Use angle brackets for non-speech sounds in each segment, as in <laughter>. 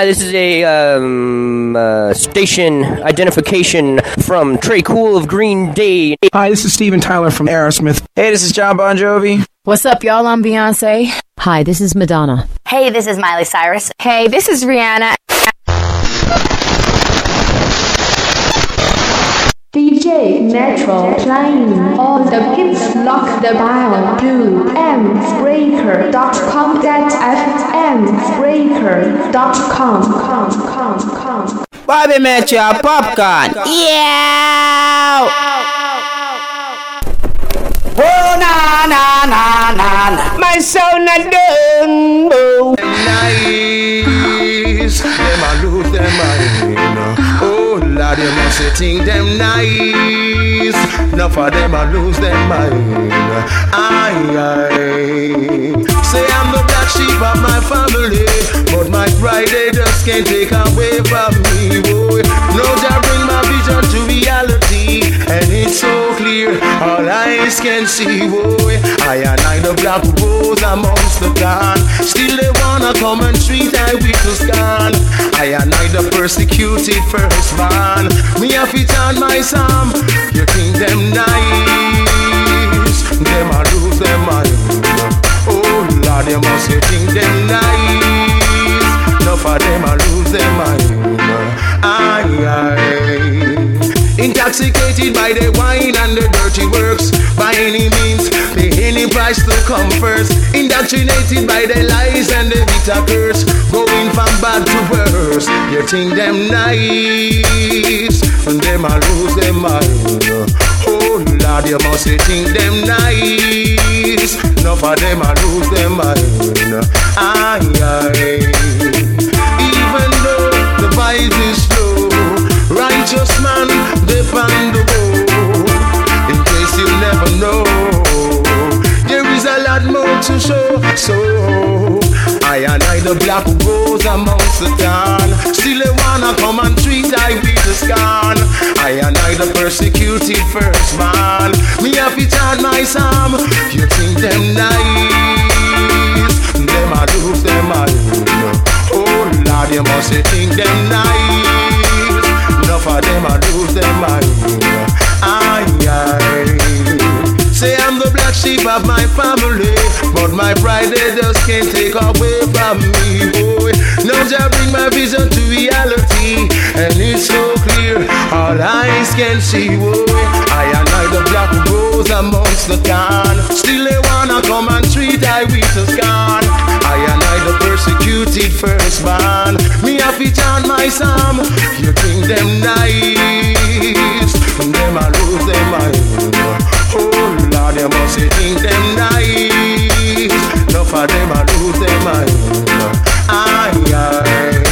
Hi, this is a um, uh, station identification from Tré Cool of Green Day. Hi, this is Steven Tyler from Aerosmith. Hey, this is Jon Bon Jovi. What's up, y'all? I'm Beyonce. Hi, this is Madonna. Hey, this is Miley Cyrus. Hey, this is Rihanna. DJ Metro playing all the hits lock the dial to msbreaker.com that's msbreaker.com Bobby Metro Popcorn. Yeah! Oh, na, na, na, na, na. My soul not done. Oh. Lord, you must think them nice. Enough of them a lose them mind. Aye, aye. Say I'm the black sheep of my family, but my pride they just can't take away from me. All eyes can see. Boy, I and I the black rose amongst the dawn. Still they wanna come and treat I with the scan. I and I the persecuted first man. Me have it on my psalm. You think them nice? Them a lose them mind. Oh Lord, you must you think them nice. Enough of them a lose them mind. Aye, aye. Intoxicated by the wine and the dirty works. By any means, pay any price to come first. Indoctrinated by the lies and the bitter curse. Going from bad to worse You think them nice. And them a lose them mind. Oh Lord, you must think them nice. Enough of them a lose them mind. Aye, aye. Even though the vibe Righteous man, dependable. In case you never know, there is a lot more to show. So, I and I, the black rose amongst the town. Still, they wanna come and treat I with the scan. I and I, the persecuted first man. Me have it on my psalm. You think them nice? Them I lose them mind. Oh Lord, you must think them nice. Enough of them I lose them mind. Aye, aye. Say I'm the black sheep of my family, but my pride they just can't take away from me. Boy, now I bring my vision to reality, and it's so clear, all eyes can see. Boy, I and I the black rose amongst the town. Still they wanna come and treat I with a scan. I and I the persecuted first man. Me have it on my psalm. You think them nice? Them I lose them mind. Oh Lord, you must think them nice. Enough of them I lose them mind. Aye, aye.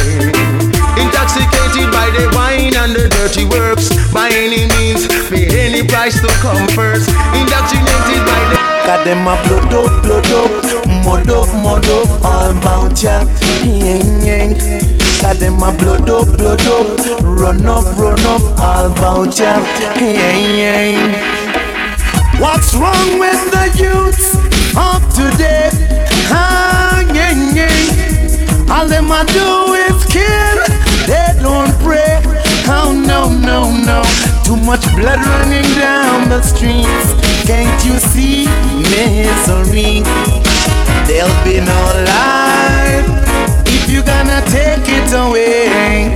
Intoxicated by the wine and the dirty works. By any means, pay any price to come first. Indoctrinated by the Got them a blood up, blood up, mud up, mud up, all about ya. Yang, yang. Got them a blood up, blood up, run up, run up, all ya. Yang, yang. What's wrong with the youth of today? Ah, yang, yang. All them a do is kill, they don't pray. Oh no, no, no. Too much blood running down the streets. Can't you see misery? There'll be no life if you gonna take it away.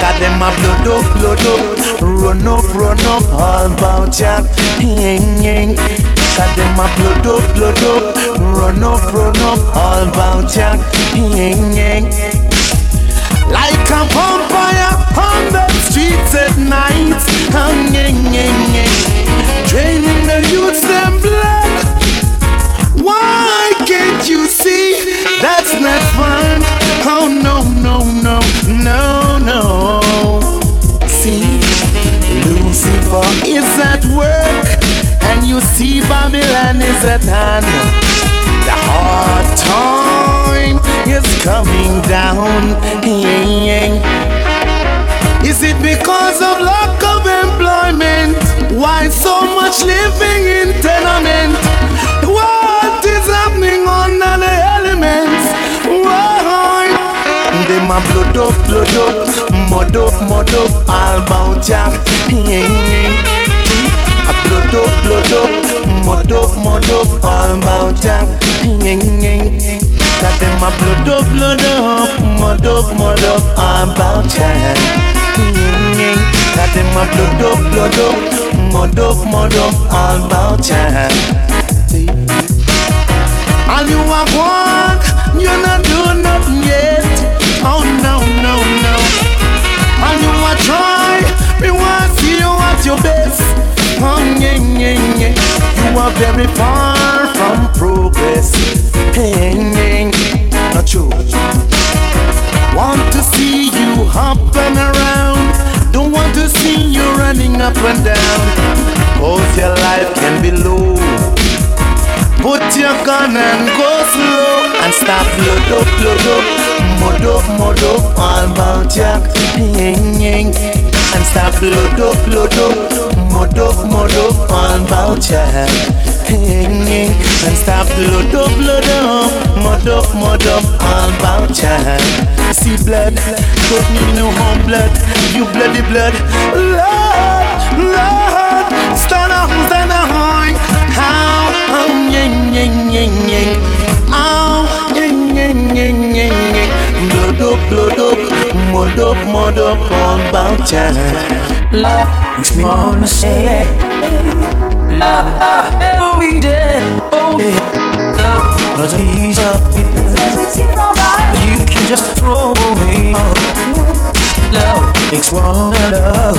Got them a blood up, blood up, run up, run up, all about ya. Got them a blood up, blood up, run up, run up, all about ya. Like a vampire on the streets at night. Um, Yang. Draining the youths them blood. Why can't you see that's not fun? Oh no, no, no, no, no. See, Lucifer is at work, and you see Babylon is at hand. The hard time is coming down. Is it because of lack of employment? Why so much living in tenement? A my blood up, blood up, mud up, mud up, all about ya. A blood up, blood up, mud up, mud up, all about ya. Got them my blood up, blood up, mud up, mud up, all about ya. Got them my blood up, blood up, mud up, mud up, all about ya. All you want, want, you're not doing nothing yet. Oh no, no, no. All you want, try, we want see you at your best. Oh yeah, yeah, yeah. You are very far from progress. Hey, yeah, yeah. not true. Want to see you hopping around. Don't want to see you running up and down. Cause your life can be low. Put your gun and go slow and stop load up, load up, mud up, all about ya. Ying, ying. And stop mud up, mud up, all about ya. Ying, ying. And stop mud up, mud up, all about ya. See blood, don't need no home blood, you bloody blood. Lord, Lord, stand up, stand up, how, oh, ying, ying, ying, ying. Oh, ying, ying, ying, ying, up, blood up, mud up, mud up, about ya. Love makes me wanna say Love ah, every day Oh yeah. Love was ease up. You can just throw away Love makes wanna love.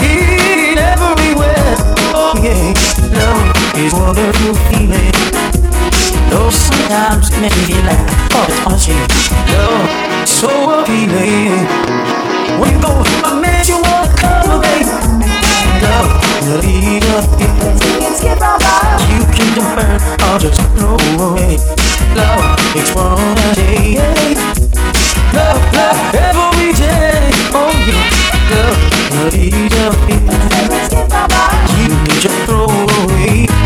In everywhere Oh yeah. Love is wonderful feeling Though sometimes it make me laugh Oh, it's punchy Love so appealing. When you go, I made you wanna come away Love, the lead of You can burn or just throw away. Love, it's one a day. Love, love, every day. Oh yeah, love, the lead of You can just throw away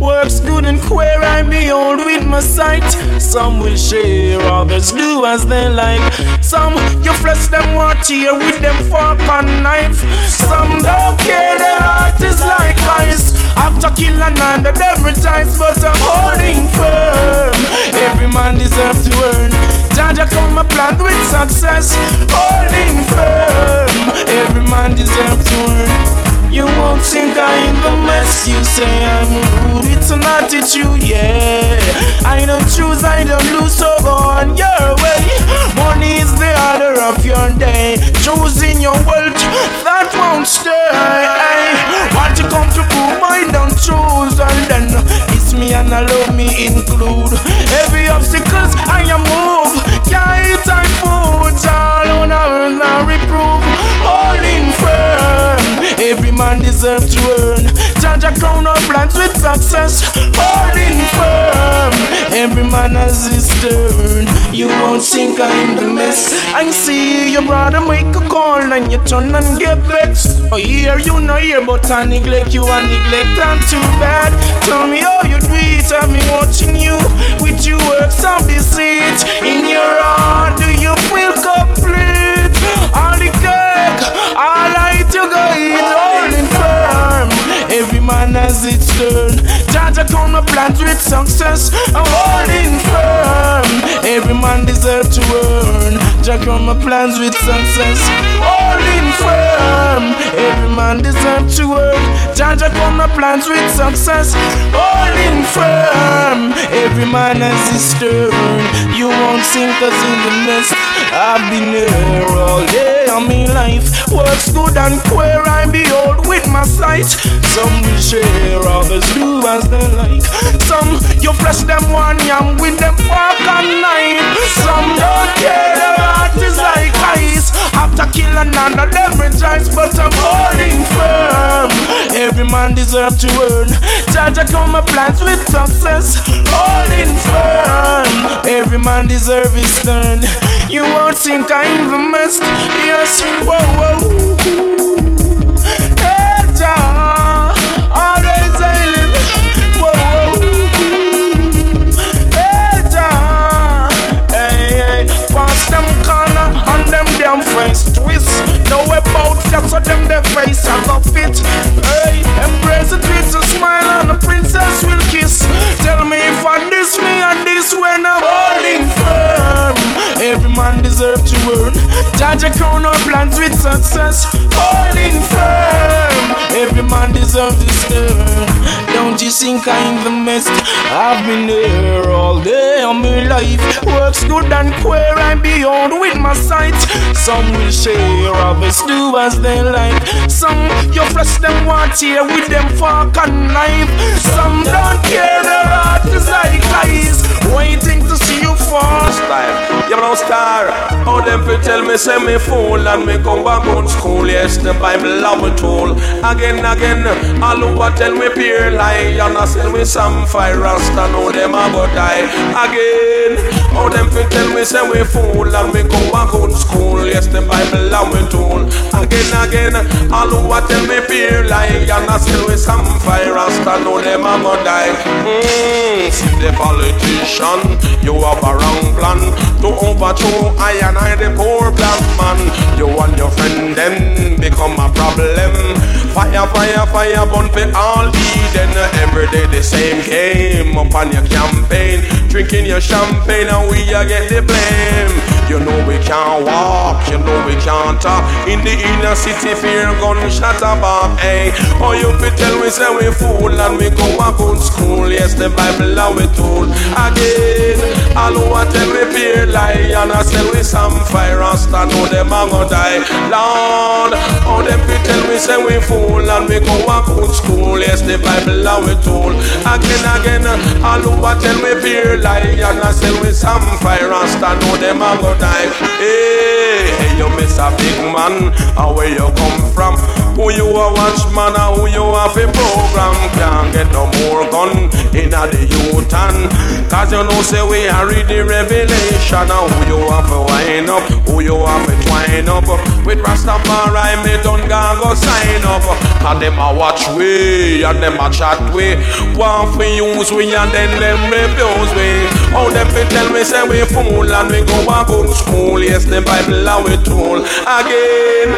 Works good and queer, I behold with my sight. Some will share, others do as they like. Some you flesh them want tear with them fork and knife. Some don't care, their heart is like ice. After killing under every times, but I'm holding firm. Every man deserves to earn. Jaja come a plan with success, holding firm. Every man deserves to earn. You won't think I'm the mess. You say I'm rude, it's an attitude, yeah. I don't choose, I don't lose, so go on your way. Money is the order of your day. Choosing your world, that won't stay. Want to come to prove I don't choose, and then it's me and allow me include every obstacles I am move. Yeah, it's I food, all on earth I reprove, holding firm. Every man deserves to earn. Jaja crown our plans with success, holding firm. Every man has his turn. You won't think I'm the mess. I see your brother make a call and you turn and get vexed. Oh, hear you no hear, but I neglect you and neglect I'm too bad. Tell me how you do it, been watching you with your works of deceit. In your do you feel complete? All the cake, all I to go eat. Man has its turn. Jaja come no plans with success, I'm holding firm. Every man deserves to earn. Jaja my plans with success. In firm, every man deserves to work. Jaja my plans with success. In firm, every man has his turn. You won't sink us in the mess. I've been here all day on me life. Works good and queer, I behold with my sight. Some will share, others do as they like. Some you flesh them one yam with them fork and knife. Some don't care, their heart is like ice. After kill another, them rejoice, but I'm holding firm. Every man deserves to earn. Judge, I come my plans with success. Holding firm. Every man deserves his turn. You won't think I even missed. Yes, whoa, whoa. Think I'm the best? I've been there all day on my life. Works good and queer and beyond with my sight. Some will share, others do as they like. Some you flesh them want here with them fork and knife. Some don't care, their heart is like. Waiting to see you fall. Style, you know star. How them fi tell me say me fool and me come back on school. Yes, the Bible love me tool. Again, again, all who tell me peer lie and I sell me some fire rasta. Know them a go die. Again, how them fi tell me say me fool and me come back on school. Yes, the Bible love me tool. Again, again, all who a tell me peer lie and I sell me some fire rasta. Know them a go die. Mm, see the politician, you have a wrong plan to overthrow I and I the poor black man. You and your friend them become a problem. Fire, fire, fire, burn for all Eden. Every day the same game upon your campaign. Drinking your champagne and we a get the blame. You know we can't walk, you know we can't talk. In the inner city, fear gunshot about, hey. Oh, you fi tell me say we fool and we go a good school. Yes, the Bible and we told again. Who a tell me fear lie and I sell we some fire rasta know them a go die. Lord, oh them fi tell me say we fool and we go a good school. Yes, the Bible and we told again, again. Who a tell me fear lie and I sell we some fire rasta know them a go die. Hey, hey, you miss a big man, and where you come from? Who you a watchman and who you a fi program? Can't get no more gun in a the youth and Cause you know say we are read the revelation. And who you a fi wind up, who you a fi twine up? With Rastafari me gone go sign up. And them a watch we and them a chat we. Want fi use we and then them refuse we. How them fi tell me say we fool and we go a good school Yes the Bible and we tool Again,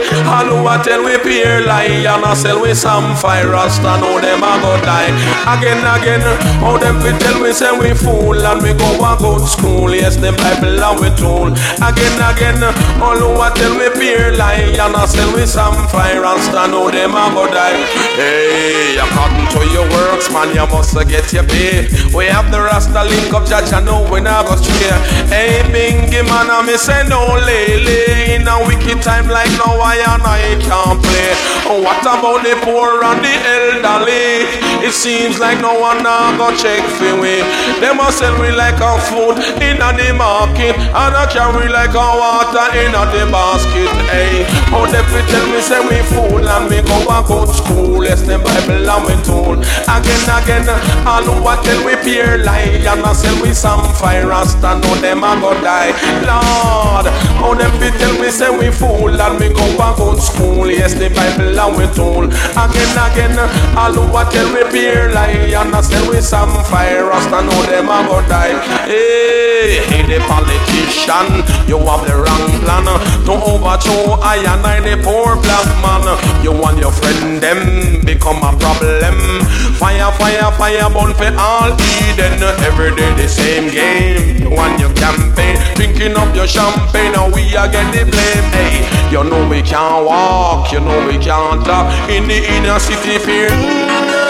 who a tell we peer lie And I sell we some fire. Rasta know them a go die. Again, again, how them fi tell we say we fool And we go a good school. Yes the Bible and we tool Again, again, all a tell we peer lie And I sell we some fire. Rasta know them a go die. Hey, according to your works man you must get your pay. We have the rasta link up judge I know we not go stray. Hey, bingy man I me say no lele In a wicked time like now I and I can't play. Oh, What about the poor and the elderly? It seems like no one now go check for we They must sell we like a food in a the market And I carry like a water in a the basket. Hey, how they fi tell me say we fool And we go a good school. Yes, the Bible and we told Again, again, all who a tell we peer lie. And I sell we some fire rasta Know them a go die how them fi tell me say we fool And we go a good school. Yes, the Bible and we told Again, again, all a tell we peer lie And I sell we some fire. Rasta Know them a go die. Hey, hey, the politician You have the wrong plan. To overthrow I and I the poor black man. You and your friend them become a problem. Fire, fire, fire, burn for all Eden. Every day the same game. You and your campaign drinking up your champagne and we are get the blame. Hey, you know we can't walk, you know we can't talk in the inner city fear. Oh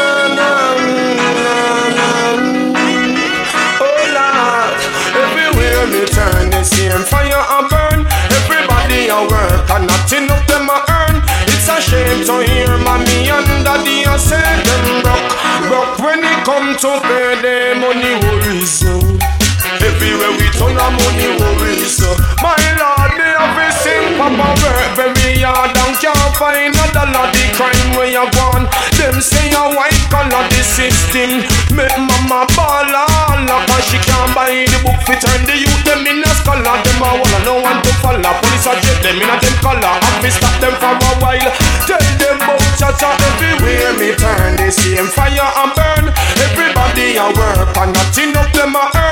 turn, the same fire and burn. Everybody a work and nothing of them a earn. It's a shame to hear mommy and daddy a say them broke, broke when it come to pay the money worries. Everywhere we turn our money worries. My Lord, they have a sing Papa work very hard and can't find a dollar. The crime where you gone. Them say a white collar the system. Make mama ball all cause she can't buy the book fi turn the youth them in a scholar. Them a wanna no one to follow. Police a jet them in a them color. Have to stop them for a while. Tell them about cha-cha everywhere me turn. They same fire and burn. Everybody a work and nothing of them a earn.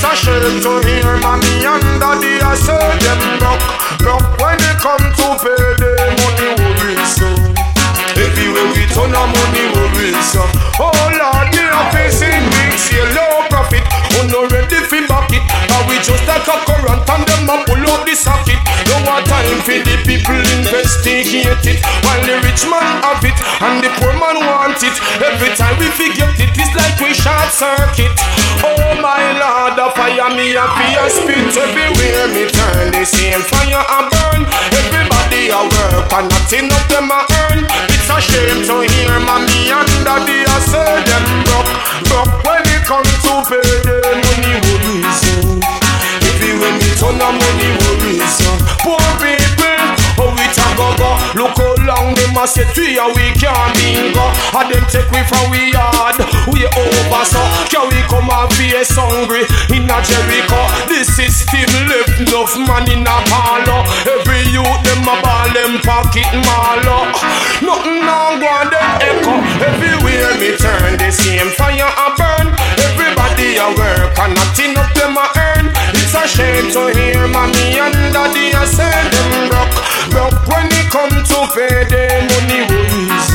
It's a shame to hear mommy and daddy a say them broke, broke when they come to pay the money worries. So. Everywhere we turn our money worries. So. Oh Lord, they are facing big sale, low profit. Oh no ready back it. But we just like a current and them a pull out the socket. For the people investigate it. While the rich man have it and the poor man want it. Every time we forget it, it's like we short circuit. Oh my Lord, the fire me a fear spit everywhere me turn. The same fire a burn. Everybody a work and nothing of them a earn. It's a shame to hear mommy and daddy a say them broke, broke when it come to pay the money worries. Everywhere me turn the money worries. Poor go go. Look how long them a set we a we can't bingo. And them take we from we yard, we over so. Can we come and face hungry in a Jericho? The system left enough man in a parlor. Every youth them a ball them pocket malo. Nothing now go on them echo. Everywhere me turn, the same fire a burn. Everybody a work and nothing of them a earn. It's a shame to hear mommy and daddy a say them broke, broke when it come to pay the money worries.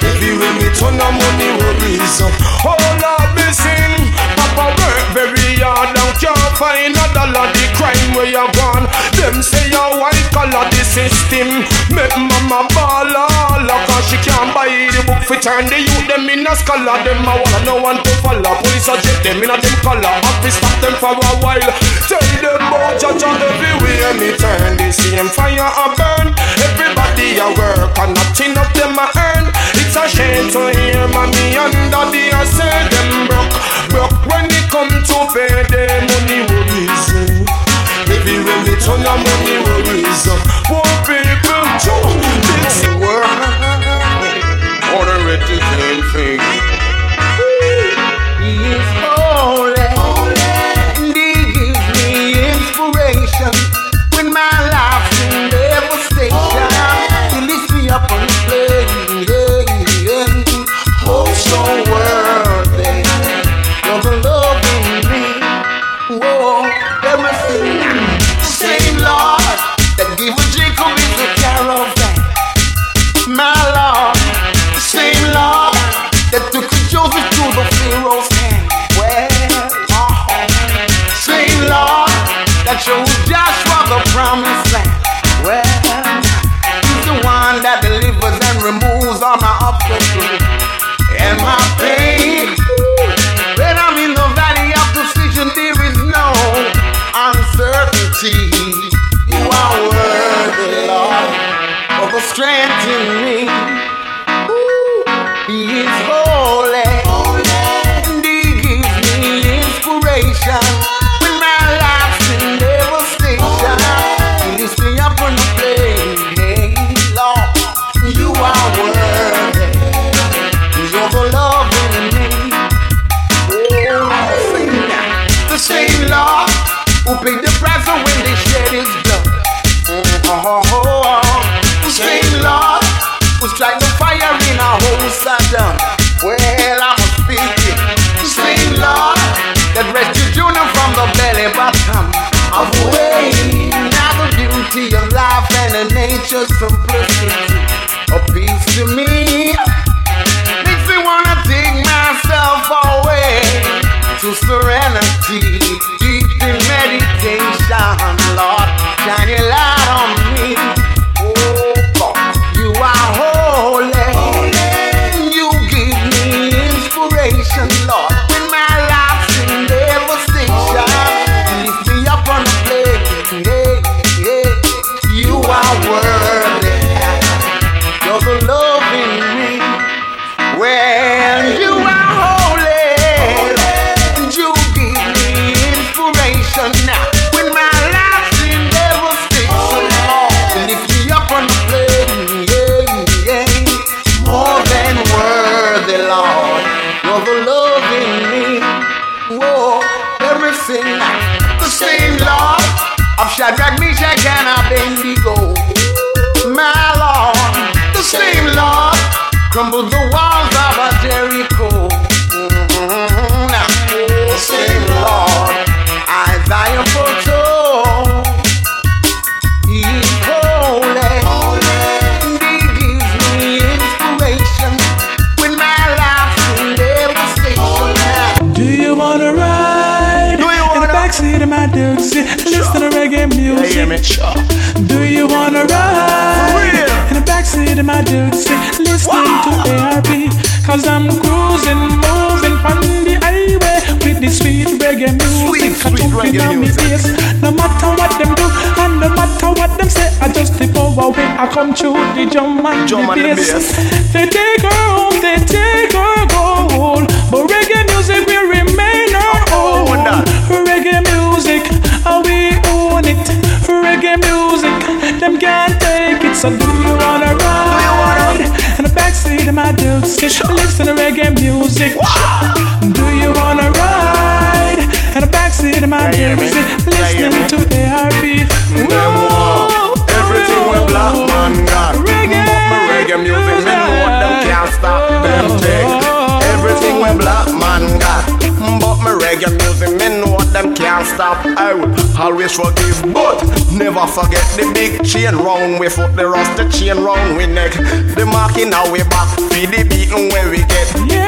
Everywhere me turn the money worries. Oh Lord, me sing. Papa work very hard and can't find a dollar. The crime where you gone. Them say you white the system. Make mama ball all cause she can't buy the book for turn the youth them in a scholar. Them a wanna no one to follow. Police a jet them in a them collar. Have to stop them for a while. Tell them about Jaja everywhere me turn. The same fire a burn. Everybody a work and nothing of them a earn. It's a shame to hear mommy and daddy a say them broke, broke when it come to pay the money worries. Everywhere we turn the money worries. Poor people, too. This world, on a Just simplicity appeals to me. Makes me wanna dig myself away to serenity, deep in meditation. Lord, shine your light. Music. Do you wanna ride in the backseat of my Dixie? Listening to ARP. Cause I'm cruising, moving on the highway with the sweet reggae music. Sweet, sweet reggae on me ears. No matter what them do, and no matter what them say, I just step over when I come through the drum and Drum the bass. bass. They take her home, they take her gold. Them can't take it. So do you wanna ride? In the backseat of my Dixie, listen to reggae music. Do you wanna ride? In the backseat of my Dixie, listening to the ARP. Whoa, Everything when black man got Reggae, reggae music, me know them can't stop them thing. Everything black man got. But me reggae music, me know them can't stop. I will always forgive But never forget the big chain round we foot The rusty chain round we neck. The marking now we back Feel the beating where we get. All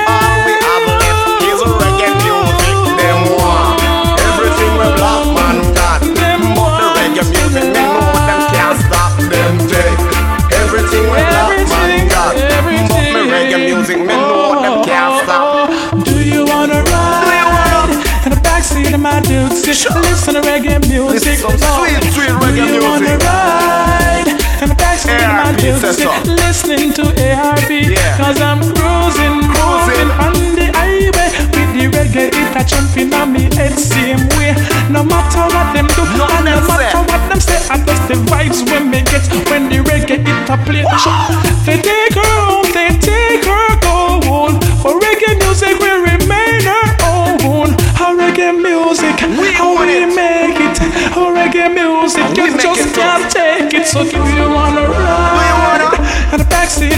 Dixie, listen to reggae music. Listen to sweet, sweet reggae music. ride? In the backseat of my ARP, says Dixie, so. listening to ARP. Yeah. Cause I'm cruising, cruising on the highway with the reggae. It a jumping on me head same way. No matter what them do, and no matter say. what them say, I just the vibes when me get when the reggae it a play. They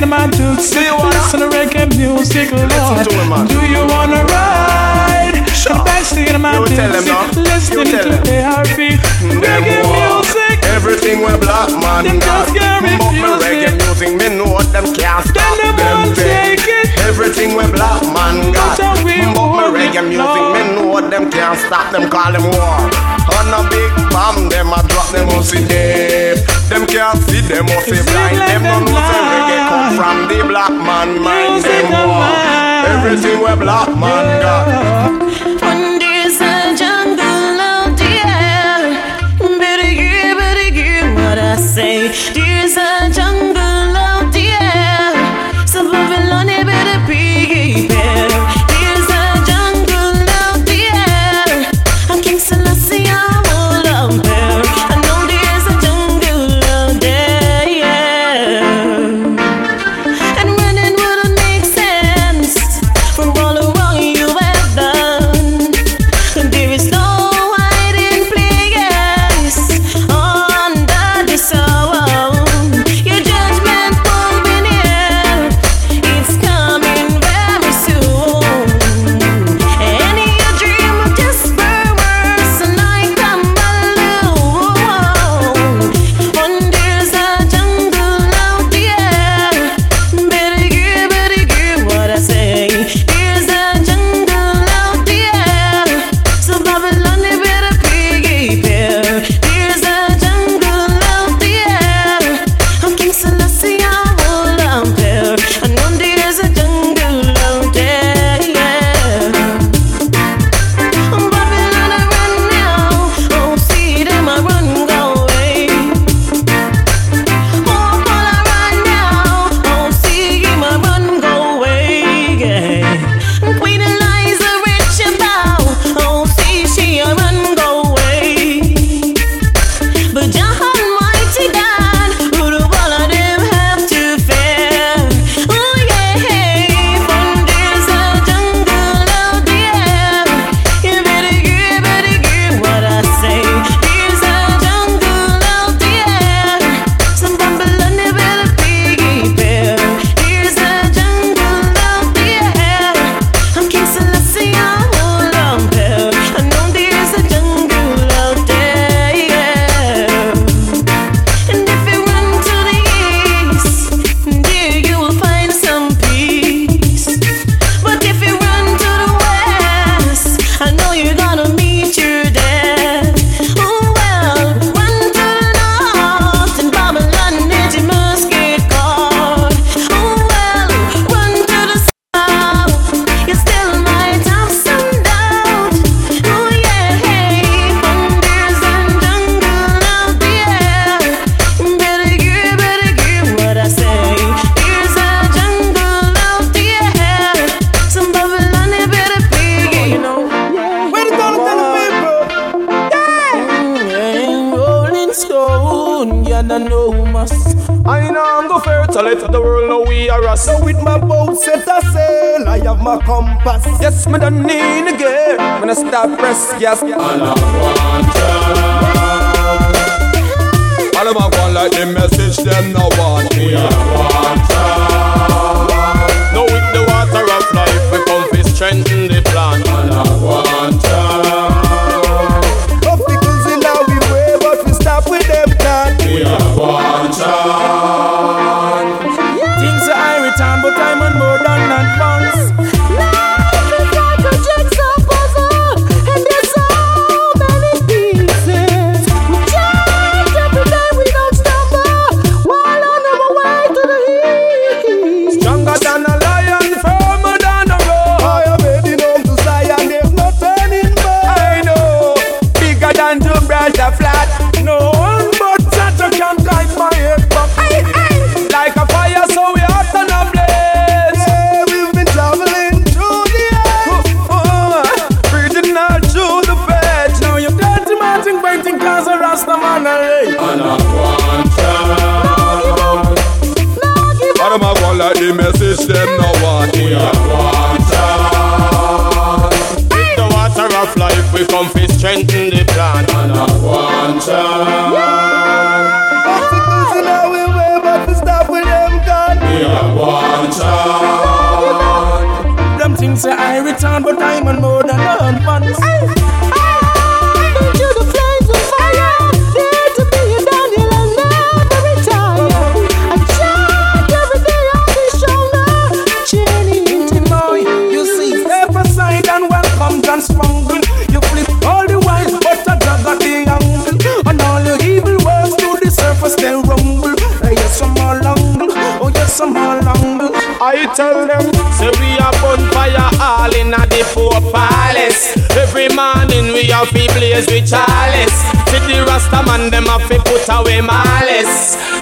of my Dukes, listen to reggae music, Lord. it, man. Do you wanna ride? In the my You tell them Dukes, now. listening You tell to. ARP. Mm-hmm. Reggae want music. Everything when black man Them got just can't refuse reggae it. music, me know them can't stop them them won't thing. take it. Everything when black man got But we me reggae music, me know what them can't stop them Call them war On a big bomb, them a drop them see dead Them can't see them or say blind. Them don't know say reggae come from the black man mind. Them want everything where black man got. Know we. So with my boat set a sail, I have my compass. Yes, me don't need a gear. When I stop press gas, and I want All of my one like the message them no want me.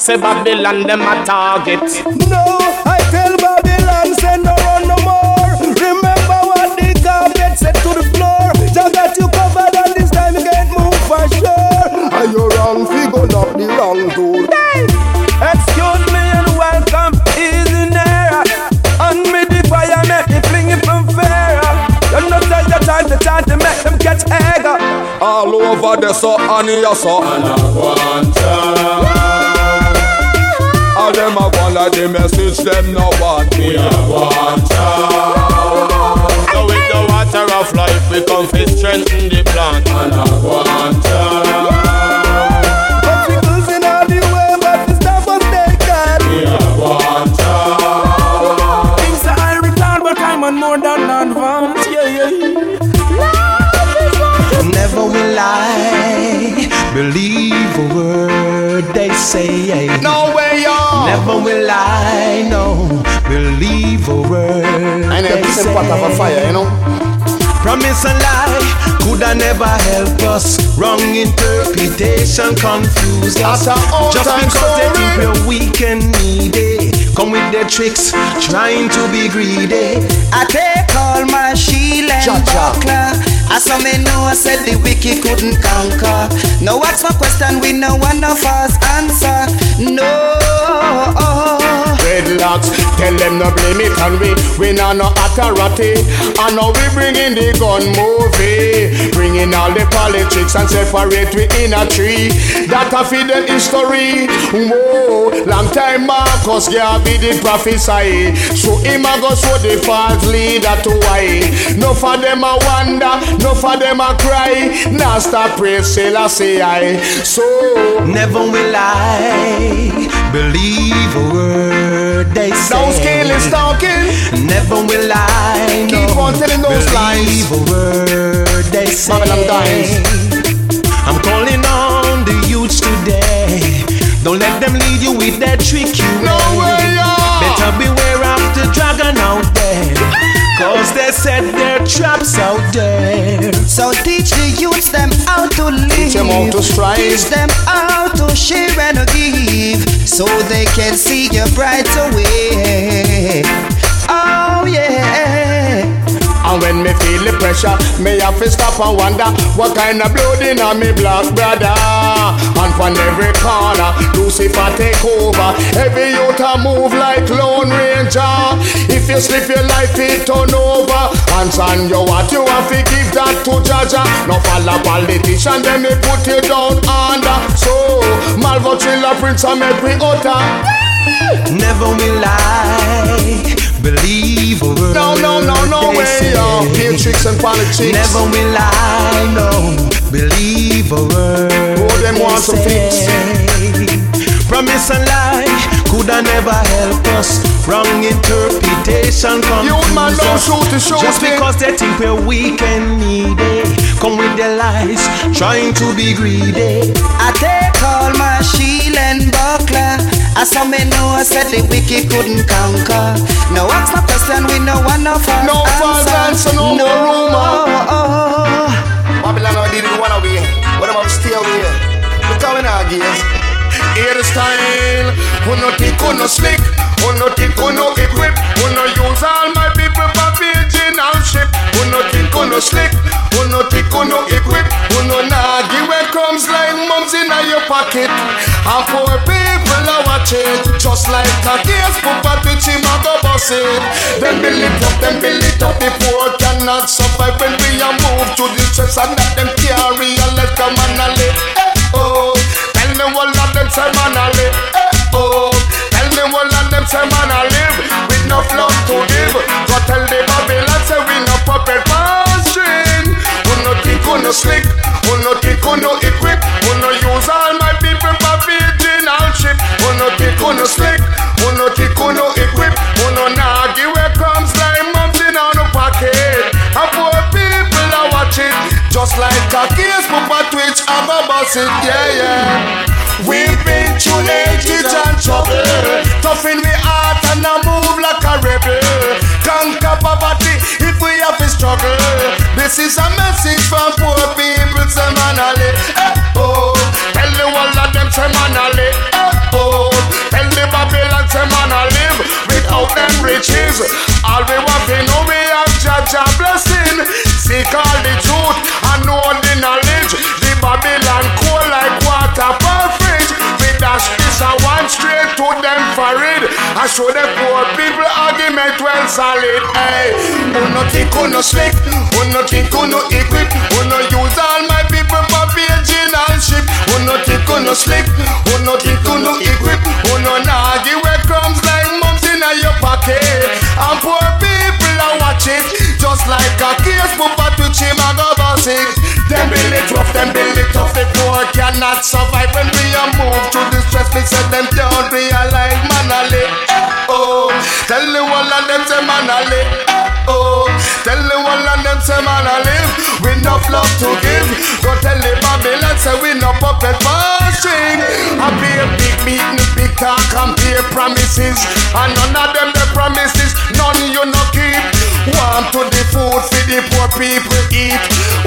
Say Babylon them a target. No, I tell Babylon, say no run no more. Remember what the carpet said to the floor. Jah got you covered, and this time you can't move for sure. And you're wrong, figure not the wrong tool. Excuse me and welcome, easy there. On me the fire, make me fling it from fair. You know say you trying to try to make them catch egg. All over the so and your so. And I want All them a want like the message, them no want me. I want So with the water of life, we come fi strengthen the plant. And I want believe a word I they seen say. pot of a fire, you know. Promise and lie could I never help us. Wrong interpretation confuse us. That's our own Just because they story. think we're weak and needy. Come with their tricks, trying to be greedy. I take all my shield and Cha, cha. buckler. As some may know, I said the wicked couldn't conquer. No ask my question, we no one of us answer. No. Dreadlocks, tell them no blame it on we. We nah no authority. And now we bring in the gun movie. Bringing all the politics and separate we in a tree. That a feed the history. Whoa, long time Marcus Garvey did prophesy. So him a go show the false leader to why. No for them a wonder, no for them a cry. Now stop praise say I. So Never will I believe a word they say. Don't scale is talking. Never will I Keep no, on telling those lies. believe a word they say. Dies. I'm calling on the youths today. Don't let them lead you with that trick you No way, y'all. Better beware of the dragon out there. Cause they set their traps out there. So teach the youths them how to live. Teach them how to strive. Teach them how to share and give. So they can see a brighter way. Oh yeah. And when me feel the pressure, me have to stop and wonder what kind of blood in a me black brother. And from every corner, Lucifer take over. Every youth a move like Lone Ranger. If you slip your life, it turn over. And on your what you have to give that to Jaja. No follow politician, then me put you down under. So, Malvo Triller Prince, I make we utter. Never will I believe a word. No, no, no, no they way, say. yo. Matrix and politics. Never will I, no, believe a word. Oh, them want some fix. Promise and lie coulda never help us. Wrong interpretation confuse You man don't shoot the shoot Just because they think we're weak and needy, come with their lies, trying to be greedy. I take all my shield and buckler. I saw me know I said the wicked couldn't conquer. No ask my question, we no one of us No false answer, no more rumor. Babylon, I did it one away. What I stay away? Look how we now, gears. Hear the style. Who no think, who no slick. Who no think, who no equip. Who no use all my people for original ship. No think, who no slick. Who no think, who no equip. Who no nagi where comes like mums in your pocket. And poor people are watching. Just like a case, put a twitch him a go bust it. Then build it up, then build it up. The poor cannot survive when we are moved to the stress and that them can't realize come on a live. Eh, oh, tell them all of them say man a live. Eh, oh, tell them all of them say man a live no love to give. Go tell the Babylon say we no puppet string. Who no think who no slick, who no think who no equip, who no use all my people for original ship. Who no think who no slick, who no think who no equip, who no nagi where comes like mums in on pocket. And poor people are watching, just like a case on Twitch, I'm a boss it, yeah, yeah. We've been through ages and trouble, tough in we heart and I move like a rebel. Conquer poverty if we have to struggle. This is a message from poor people, a. Eh, oh, tell the whole of them say man a. Eh, oh, tell the Babylon say man a live without them riches. All we want to know we have Jaja blessing. Seek all the truth and know the knowledge. The Babylon cool like I show the poor people argument well solid. Hey, who no think who no slick, who no think who no equip, who no use all my people for paging and ship. Who no think who no slick, who no think who no equip, who no nagi where crumbs like mums in your pocket. And poor people are watching, just like a case put to him and go boss it. Them build it rough, them build it tough. The poor cannot survive when we are moved through the stress. Me say them don't realize man a live. Oh, tell the one of them say man a live. Oh, tell the one of them say man a live. We no love to give. Go tell the Babylon say we no puppet machine. I be a big beating, big talk and pay promises. And none of them the promises, none you no keep. Want to the food for the poor people eat.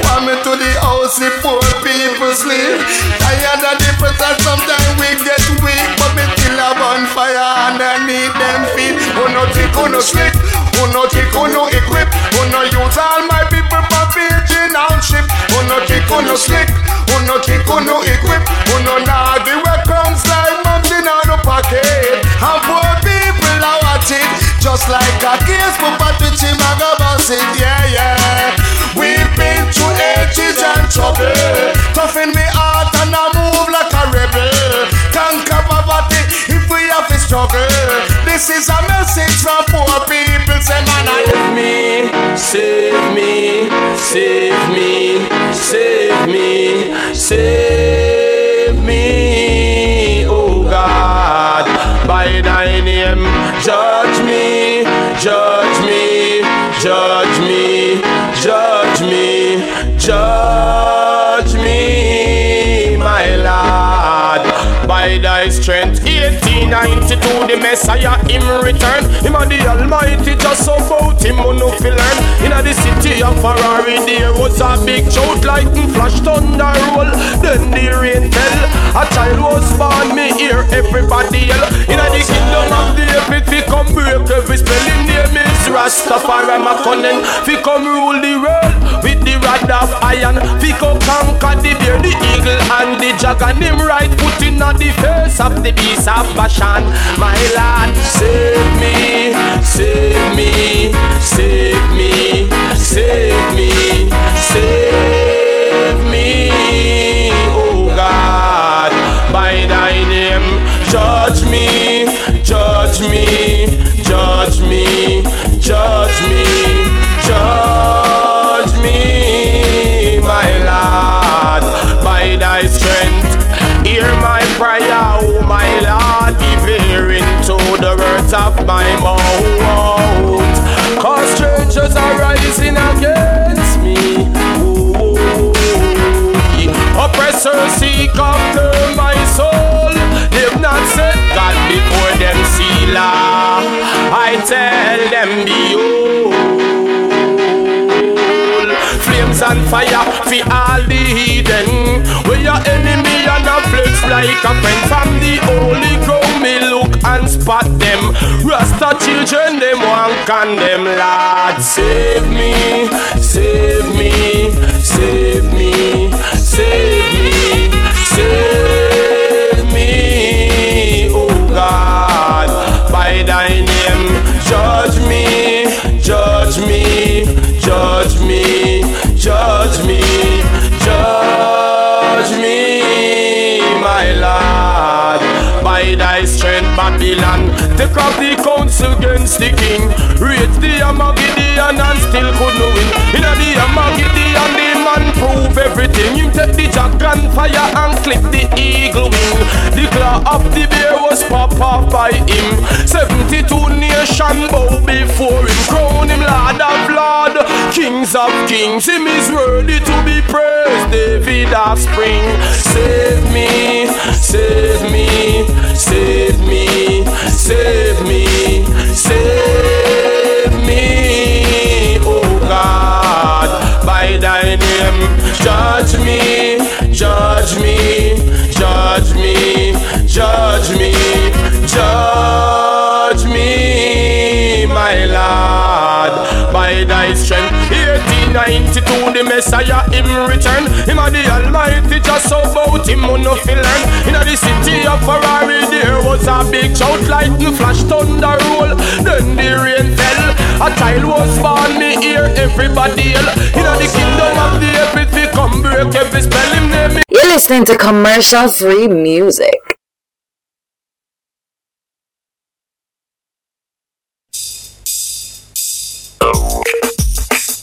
Want me to the house the poor people sleep. Tired of the pressure, sometimes we get weak, but me still a bonfire underneath them feet. Who no take, who no slick, who no take, who no equip, who no use all my people for pigeon and ship. Who no think, who no slick, who no think, who no equip, who no nagi where comes like mums in the pocket. And poor people are watching, just like a case for Patrick Chimaga it, yeah, yeah. We've been through ages and trouble, tough in me heart and I move like a rebel. Conquer struggle. This is a message from poor people, say man, Save me, save me, save me, save me, save me, oh God, by thy name, judge me, judge me, judge me, judge me, judge me, my Lord, by thy strength. 1892, the Messiah, him return. Him and the Almighty just about him, on no learn. In the city of Ferrari, there was a big shout, lightning flash, thunder roll. Then the rain fell. A child was born, me hear everybody yell. In the kingdom of the David, we come break every spell. In name is Rastafari cunning. Fi come rule the world with the rod of iron. Fi come conquer the bear, the eagle and the dragon. Him right foot in the face of the beast of Bashan. My Lord, save me, save me, save me, Cause are rising against me. Ooh. Oppressors seek after my soul. They've not set God before them see law. I tell them behold, flames and fire for all the hidden. Where your enemy and a flex like a friend from the holy ground. Me and spot them. Rasta children, them want condemn. Lord, save me, save me, save me, save me, save Babylon, take up the counsel against the king, rate the Amagideon and still couldn't win. In the Amagideon, the everything. You take the dragon fire and clip the eagle wing. The claw of the bear was pop off by him. 72 nation bow before him. Crown him Lord of Lord, Kings of Kings. Him is worthy to be praised. David offspring. Save me, save me, save me, save me, save me, oh God, by thy name, judge me, judge me, judge me, judge me, judge me, my Lord, by thy strength. 1892, the Messiah him return. Him a the Almighty, just about him on no learn. In the city of Ferrari, there was a big shout, lightning flash, thunder roll. Then the rain. A child was born, me hear everybody yell. In the kingdom of the epic, fi come break every spell. Him name You're listening to commercial free music.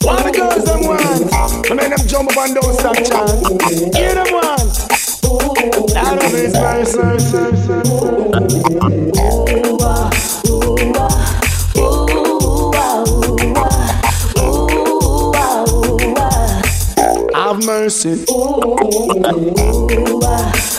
All the girls them want. I mean them jump up and don't stop chant. Hear them want. That of his mercy. Have mercy. You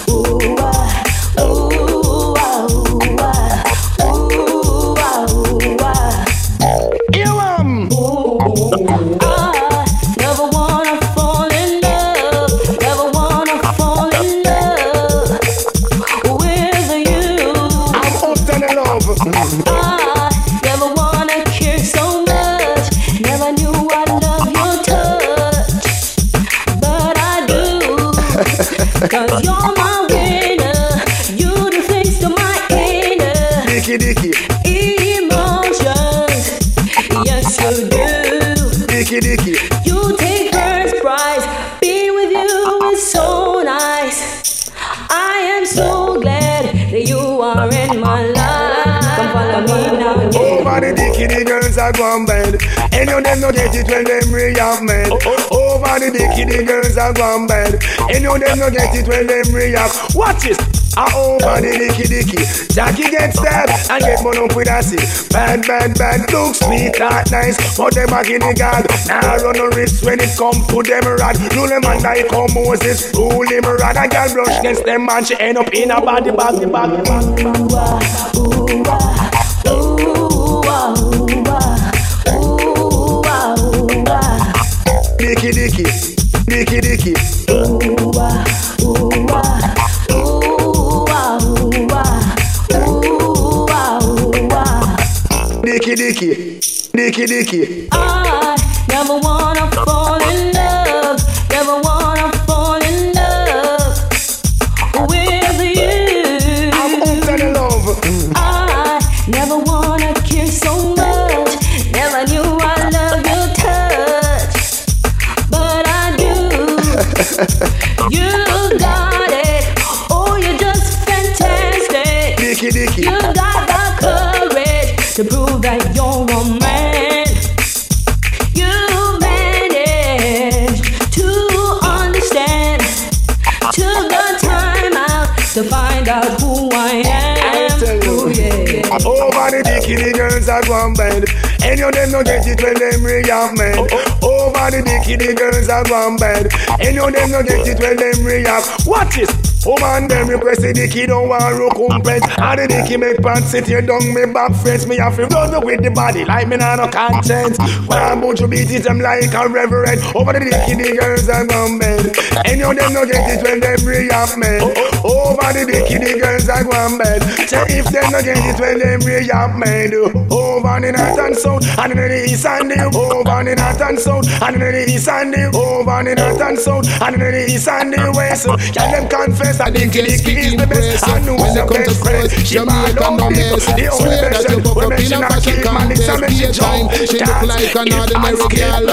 Cause you're my winner. You do things to my inner Dicky Dicky. emotions. Yes, you do. Dicky Dicky. You take first prize. Being with you is so nice. I am so glad that you are in my life. Come follow me now, yeah. Over the dicky, the girls are gone bad. Any of them no get it when them re-up mad. Over the dicky, the girls are gone bad. Any of them no get it when them re-up. Watch it. I over the dicky dicky. Jackie get stabbed and get one up with a seat. Bad, bad, bad. Look sweet, that nice. But them a guinea god. Now run no risk when it come to them rod. Rule them and I come Moses. Rule him rod. A girl brush against them man. She end up in a body bag, bag, bag. Dicky dicky. Dicky dicky. Dicky dicky. Dicky Dicky. I never wanna fall in love. <laughs> you got it. Oh, you're just fantastic. Dicky Dicky. You got the courage to prove that you're a man. You managed to understand. Took the time out to find out who I am. Ooh, yeah. Over the dicky, the girls are going bad. Any of them no get it when them react, man. Oh, oh. Over the dicky, the girls are going bad. Any of them no get it when them react. Watch it. Oh man, them request the dicky don't want recompense. And the dicky make pants sit here down me back face. Me have to run with the body like me nah no conscience. When I'm about to beat it, I'm like a reverend. Over the dicky, the girls are going bad. Any of them no get it when them react, man. Over the dicky, the girls are going bad. Say if them no get it when them react, man. Over the north and south, and in the east and the over the north and south, and in the east and the over the north and south, and in the east and the west. Can them confess that the Dicky is the best? I know When the they come to sports, She Jamaica no mess. Swear that you buck up in a fashion keep man, it's a contest. Be a time. She look like an ordinary girl.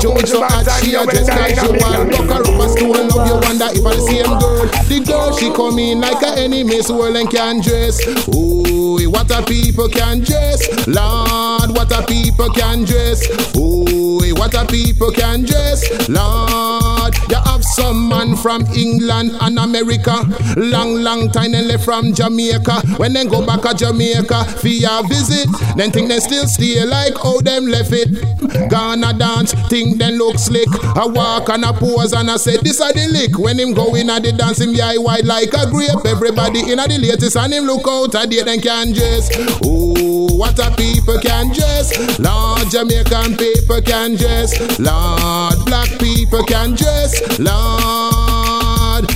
Jones so hot, she a dress casual. Look her up a stool, love you wonder if I the same girl. The girl she come in like a enemy, and can dress. Ooh, what a people can dress. Lord, what a people can dress. Ooh, what a people can dress. Lord, you have some man from England and America. Long, long time and left from Jamaica. When they go back to Jamaica for your visit, then think they still stay like how them left it. Gonna dance, think then look slick. I walk and I pose and I say this are the lick. When him go in at the dance, him eye wide like a grape. Everybody in at the latest and him look out at the then can dress. Ooh, what a people can dress. Lord, Jamaican people can dress. Lord, black people can dress. Lord,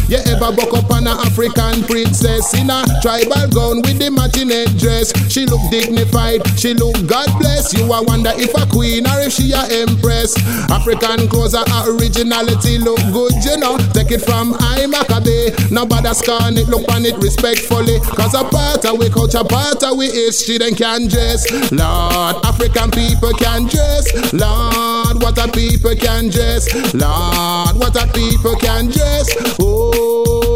you ever buck up on an African princess in a tribal gown with the matching dress? She look dignified, she look God bless. You I wonder if a queen or if she a empress. African clothes are originality look good, you know. Take it from I Maccabee. Nobody scorn it, look on it respectfully. Cause a part of we culture, part of we history, then can dress. Lord, African people can dress. Lord, what a people can dress. Lord, what a people can dress. Oh, amor.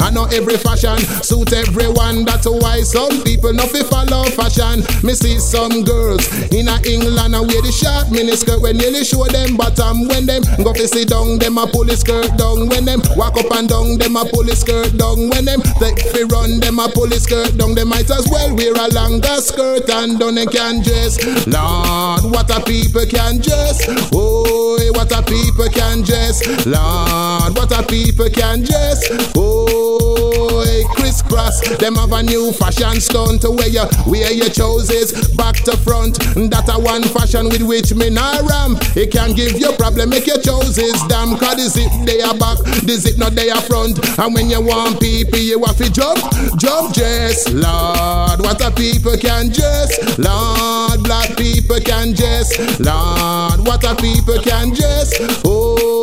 I know every fashion suit everyone. That's why some people no fi follow fashion. Me see some girls in a England and wear the short miniskirt when nearly show them bottom. When them go fi sit down, them a pull the skirt down. When them walk up and down, them a pull the skirt down. When them take fi run, them a pull the skirt down. They might as well wear a longer skirt and down they can dress. Lord, what a people can dress. Oh, what a people can dress. Lord, what a people can dress. Oh, crisscross. Them have a new fashion to wear you wear your trousers back to front. That a one fashion with which me not ram. It can give you problem, make your trousers damn. Cause the zip they are back, the zip not they are front. And when you want people, you have to jump, jump dress. Lord, what a people can dress. Lord, black people can dress. Lord, what a people can dress. Oh,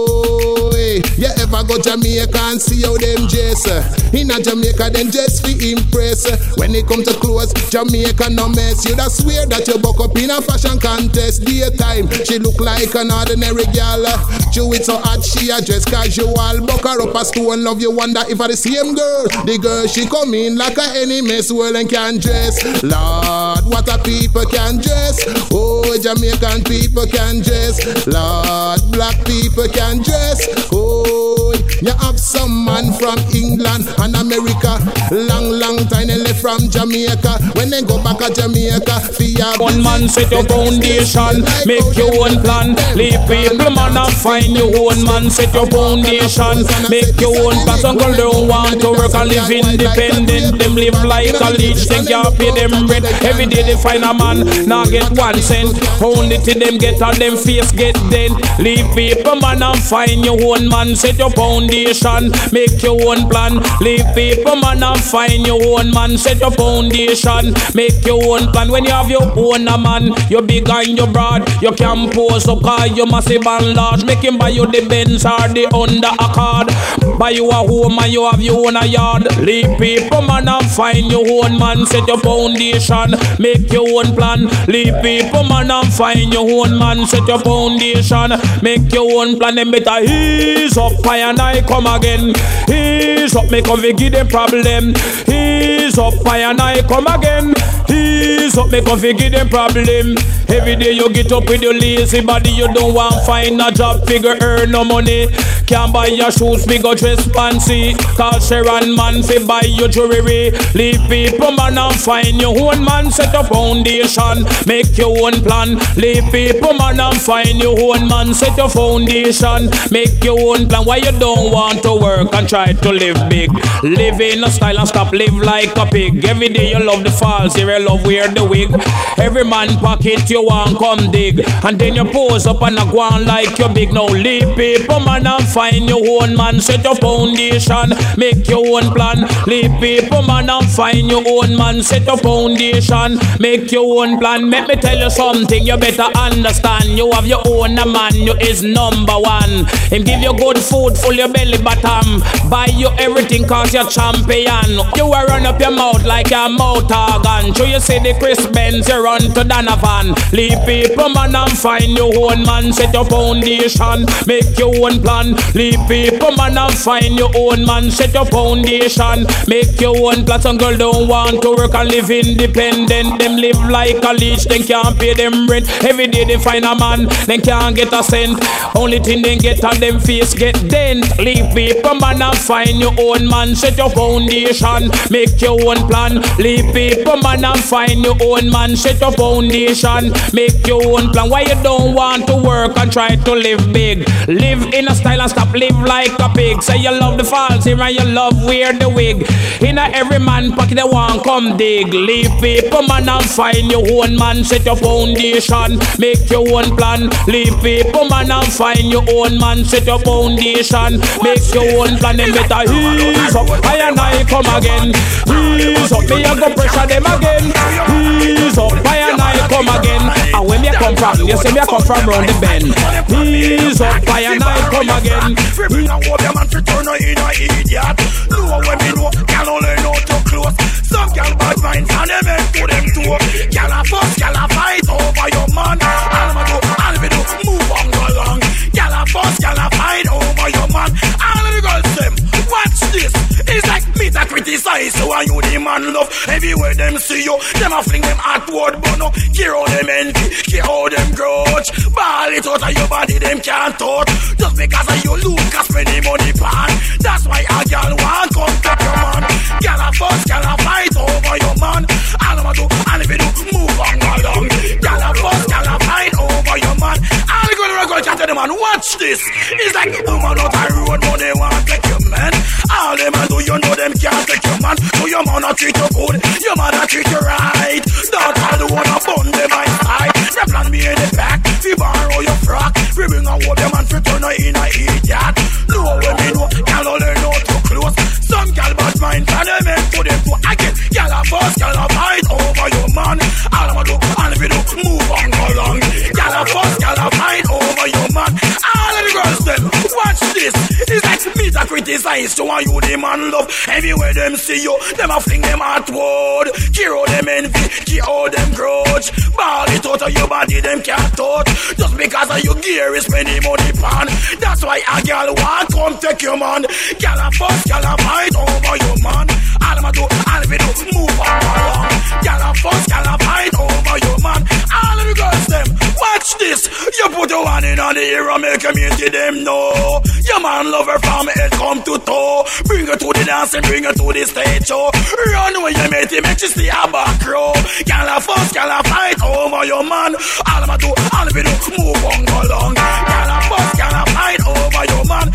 you ever go Jamaica and see how them dress? In a Jamaica, them dress fi impress. When it come to clothes, Jamaica no mess. You da swear that you buck up in a fashion contest. Daytime, she look like an ordinary gal. Chew it so hot, she a dress casual. Buck her up a and love you wonder if I the same girl. The girl she come in like a enemy swirl and can dress. Lord, what a people can dress. Oh, Jamaican people can dress. Lord, black people can dress. Oh, Oh, you have some man from England and America. Long, long time they left from Jamaica. When they go back to Jamaica, fear. One man set your foundation, make your own plan. Leave people man and find your own man. Set your foundation, make your own pass. Uncle don't want to work and live independent. Them live like a leech, they can't pay them rent. Every day they find a man, now get one cent. Only till them get on them face get dead. Leave people man and find your own man. Set your foundation, make your own plan. Leave people man and find your own man, set your foundation. Make your own plan when you have your own a man. You big and you broad, you can pose up cause you massive and large. Make him buy you the Benz or the under a card. Buy you a home and you have your own a yard. Leave people man and find your own man. Set your foundation, make your own plan. Leave people man and find your own man. Set your foundation, make your own plan. Then better ease up, and I come again. Ease up, make come give them problem. Ease up, I and I come again. Ease up, make come give them problem. Every day you get up with your lazy body, you don't want find a job, figure earn no money. Can't buy your shoes, big or dress fancy. Call Sharon man fi buy your jewelry. Leave people man and find your own man. Set a foundation, make your own plan. Leave people man and find your own man. Set your foundation, make your own plan. Why you don't want to work and try to live big? Live in a style and stop live like a pig. Every day you love the falls, you love wear the wig. Every man pocket you want come dig, and then you pose up and a go on like you big. Now leave people man and find your own man. Set your foundation, make your own plan. Leave people man and find your own man. Set your foundation, make your own plan. Let me tell you something, you better understand. You have your own man, you is number one. Him give you good food, full your belly bottom. Buy you everything cause you're champion. You will run up your mouth like a mouth organ. You see the Chris Benz, you run to Donovan. Leave people man and find your own man. Set your foundation, make your own plan. Leave people man and find your own man. Set your foundation, make your own plan. Some girl don't want to work and live independent. Them live like a leech, then can't pay them rent. Every day they find a man, then can't get a cent. Only thing they get on them face get dent. Leave people man and find your own man. Set your foundation, make your own plan. Leave people man and find your own man. Set your foundation, make your own plan. Why you don't want to work and try to live big? Live in a style and stop live like a pig. Say you love the falls here and you love wear the wig. In a every man pocket they want come dig. Leave people man and find your own man. Set your foundation, make your own plan. Leave people man and find your own man. Set your foundation, make your own plan. Then better ease up. I and I come again. Ease up, me I go pressure them again. Ease up, I and I come again. And when me come from, you see me come from round the bend. Ease up, I and I come again. A hope your man fi turn in a idiot. Know when me know, can only know too close. Some gal bad minds and them to them too. Gal a fuss, gal a fight over your man. All me do, all me do, move on along. Gal a fuss, gal a fight over your man. All the girls them, watch this. It's me to criticize you and you the man love. Everywhere them see you, them a fling them outward, but no care how them envy, care how them grudge. Ball it out of your body, them can't touch. Just because of you look cause spend the money pan. That's why a gal want come take your man. Gal a fuss, gal a fight over your man. All I'ma do, all if you do, move on along. Gal a fuss, gal a fight over your man. All you gonna go chat to the man, watch this. It's like woman out a road, but they want take your man. All them a do, you know them can't take your man. So your man a treat you good, your man a treat you right. Don't all the one bun them my side. They plan me in the back, we borrow your frock. We bring a your man fi turn her in a idiot. When me know, gal only know too close. Some gal bad mind, and them head to them to again. Gal a fuss, gal a fight over your watch this. It's like me to criticize you and you the man love. Everywhere them see you, them a fling them outward. How them envy, how them grudge. Ball it out of your body, them can't touch. Just because of your gear is spending money pan. That's why a gal want come take your man. Gal a fuss, gal a fight over your man. All I'ma do, all it do, move on. Gal a fuss, gal a fight over your man. All of the girls them, watch this. You put your hand in on the ear and make community them know. Your man love her from head come to toe. Bring her to the dance and bring her to the stage show. Run where you mate it, make you stay a back row. Gal a fuss, gal a fight over your man. All I'ma do, all it do, move on go along. Gal a fuss, gal a fight over your man.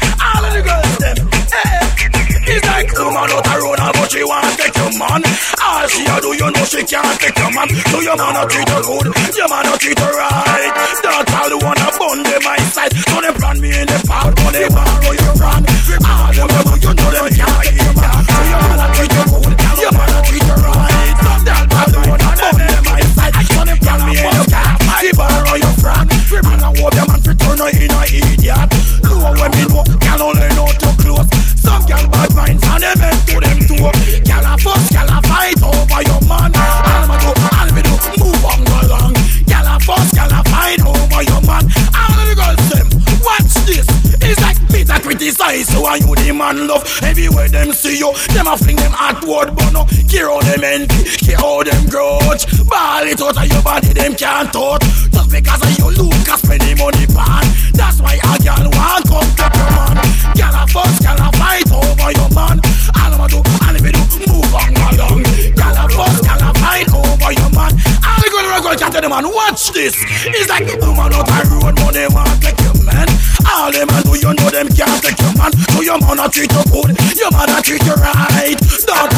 man. All she a do, you know she can't take your man. So your man a treat her good, your man a treat her right. That all wanna bond them my side. So they plan me in the park, but they borrow your brand. All them a do, you know them can't get your man. So your man a treat her good, your man a treat her right. That all wanna bond them my side. So they plan me in the park, they borrow your brand. man I hope your man fi turn her in a idiot. Lower when me know, girl only know too close. Some girl bad minds and them end to them too fuck, gyal a fight over your man. Almado, albedo, move on along. Gyal a fuck, gyal a fight over your man. All of the girls them, watch this. It's like me that criticize you and you the man love. Everywhere them see you, them a fling them outward, but no care how them envy, care how them grudge. Ball it out of your body, them can't touch. Just because of you look, I spend the money pan. That's why a gyal want come to your man. Gyal a fuss, gyal a fight over your man. Go the man. Watch this. It's like oh, woman out a road, money want take your man. All them a do, you know them can't take your man. So your man a treat you good, your man a treat you right. Don't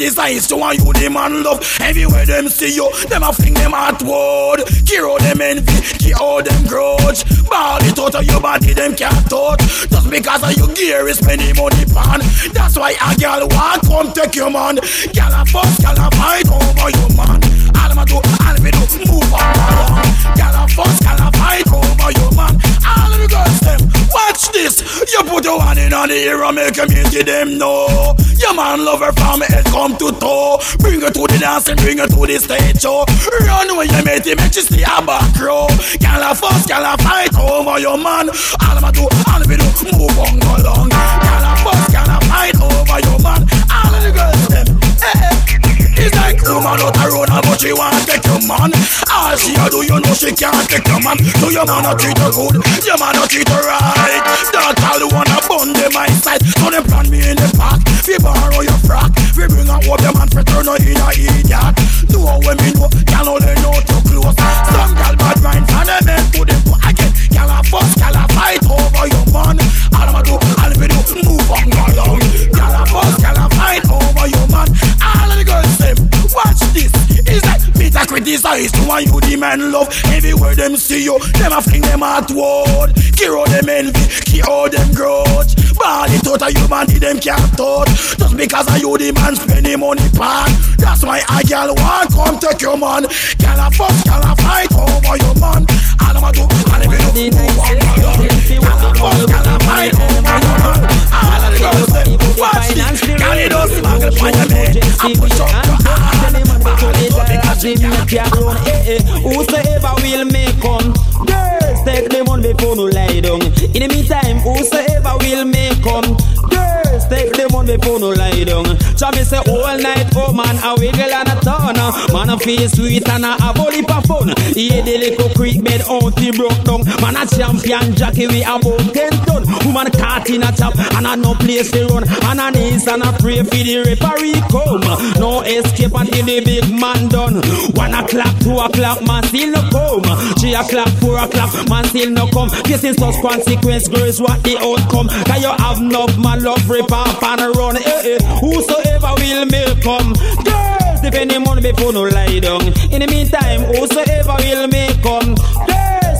me to want you the man love. Everywhere them see you, them a fling them outward. Kiro them envy, kiro them grudge. Ball it out of your body, them can't touch. Just because of your gear is spending money pan. That's why a girl want come take your man. Girl a fuss, girl a fight over your man. All I'ma do, if do, move on along. Girl a fuss, girl a fight over your man. All of the girls them, watch this. You put your hand in on the ear and make into them know. Your man love her from head come to toe. Bring her to the dance and bring her to the stage show. Run when you meet him, make you stay a back row. Girl a fuss, girl a fight over your man. All I'ma do, all of you do, move on along. Girl a fuss, girl a fight over your man. All of the girls them, eh, eh. It's like woman out a road but she want take your man. All she a do you know she can't take your man. So your man a treat her good, your man a treat her right. That's all the one a bun them my side. So them plan me in the park We borrow your frock. We bring out what your man for turn her in a idiot. Know when me know, know they know too close. Some girl bad mind and them men to them put again Girl a fuss, girl a fight over your man. All I'ma do, all we do, move on along. Girl a fuss, girl a fight over your man criticize to want you the man love. Everywhere them see you, them a fling them outward Kiro them envy, kiro them grudge. It out of you man, them can't touch. Just because of you the man spending money pan That's why a girl want come take your man. Girl a fuss, girl a fight over your man. All I'ma do, all if you. do, move on along Girl a fuss, girl a fight over your man All of the girls them, watch this Girl you don't smuggle on your man I push up your Whosoever will make come, girls take the money before no lie down. In the meantime, whosoever will make come, girls take the money before no lie down. Me say all night, oh man, a wiggle and a turn. Man a feel sweet and a have lip of fun. Yeah, the little creek bed out the broke down. Man a champion jockey we about ten ton. Woman caught in a chop and a no place to run. And a knees and a pray for the referee come. No escape until the big man done. One o'clock, two o'clock, man still no come. Three o'clock, four o'clock, man still no come. Is such consequence, girls, what the outcome. Can you have enough man love rip off and run? Eh, eh. Whosoever will make come. Girls, defend the money before no lie down. In the meantime, whosoever will make come.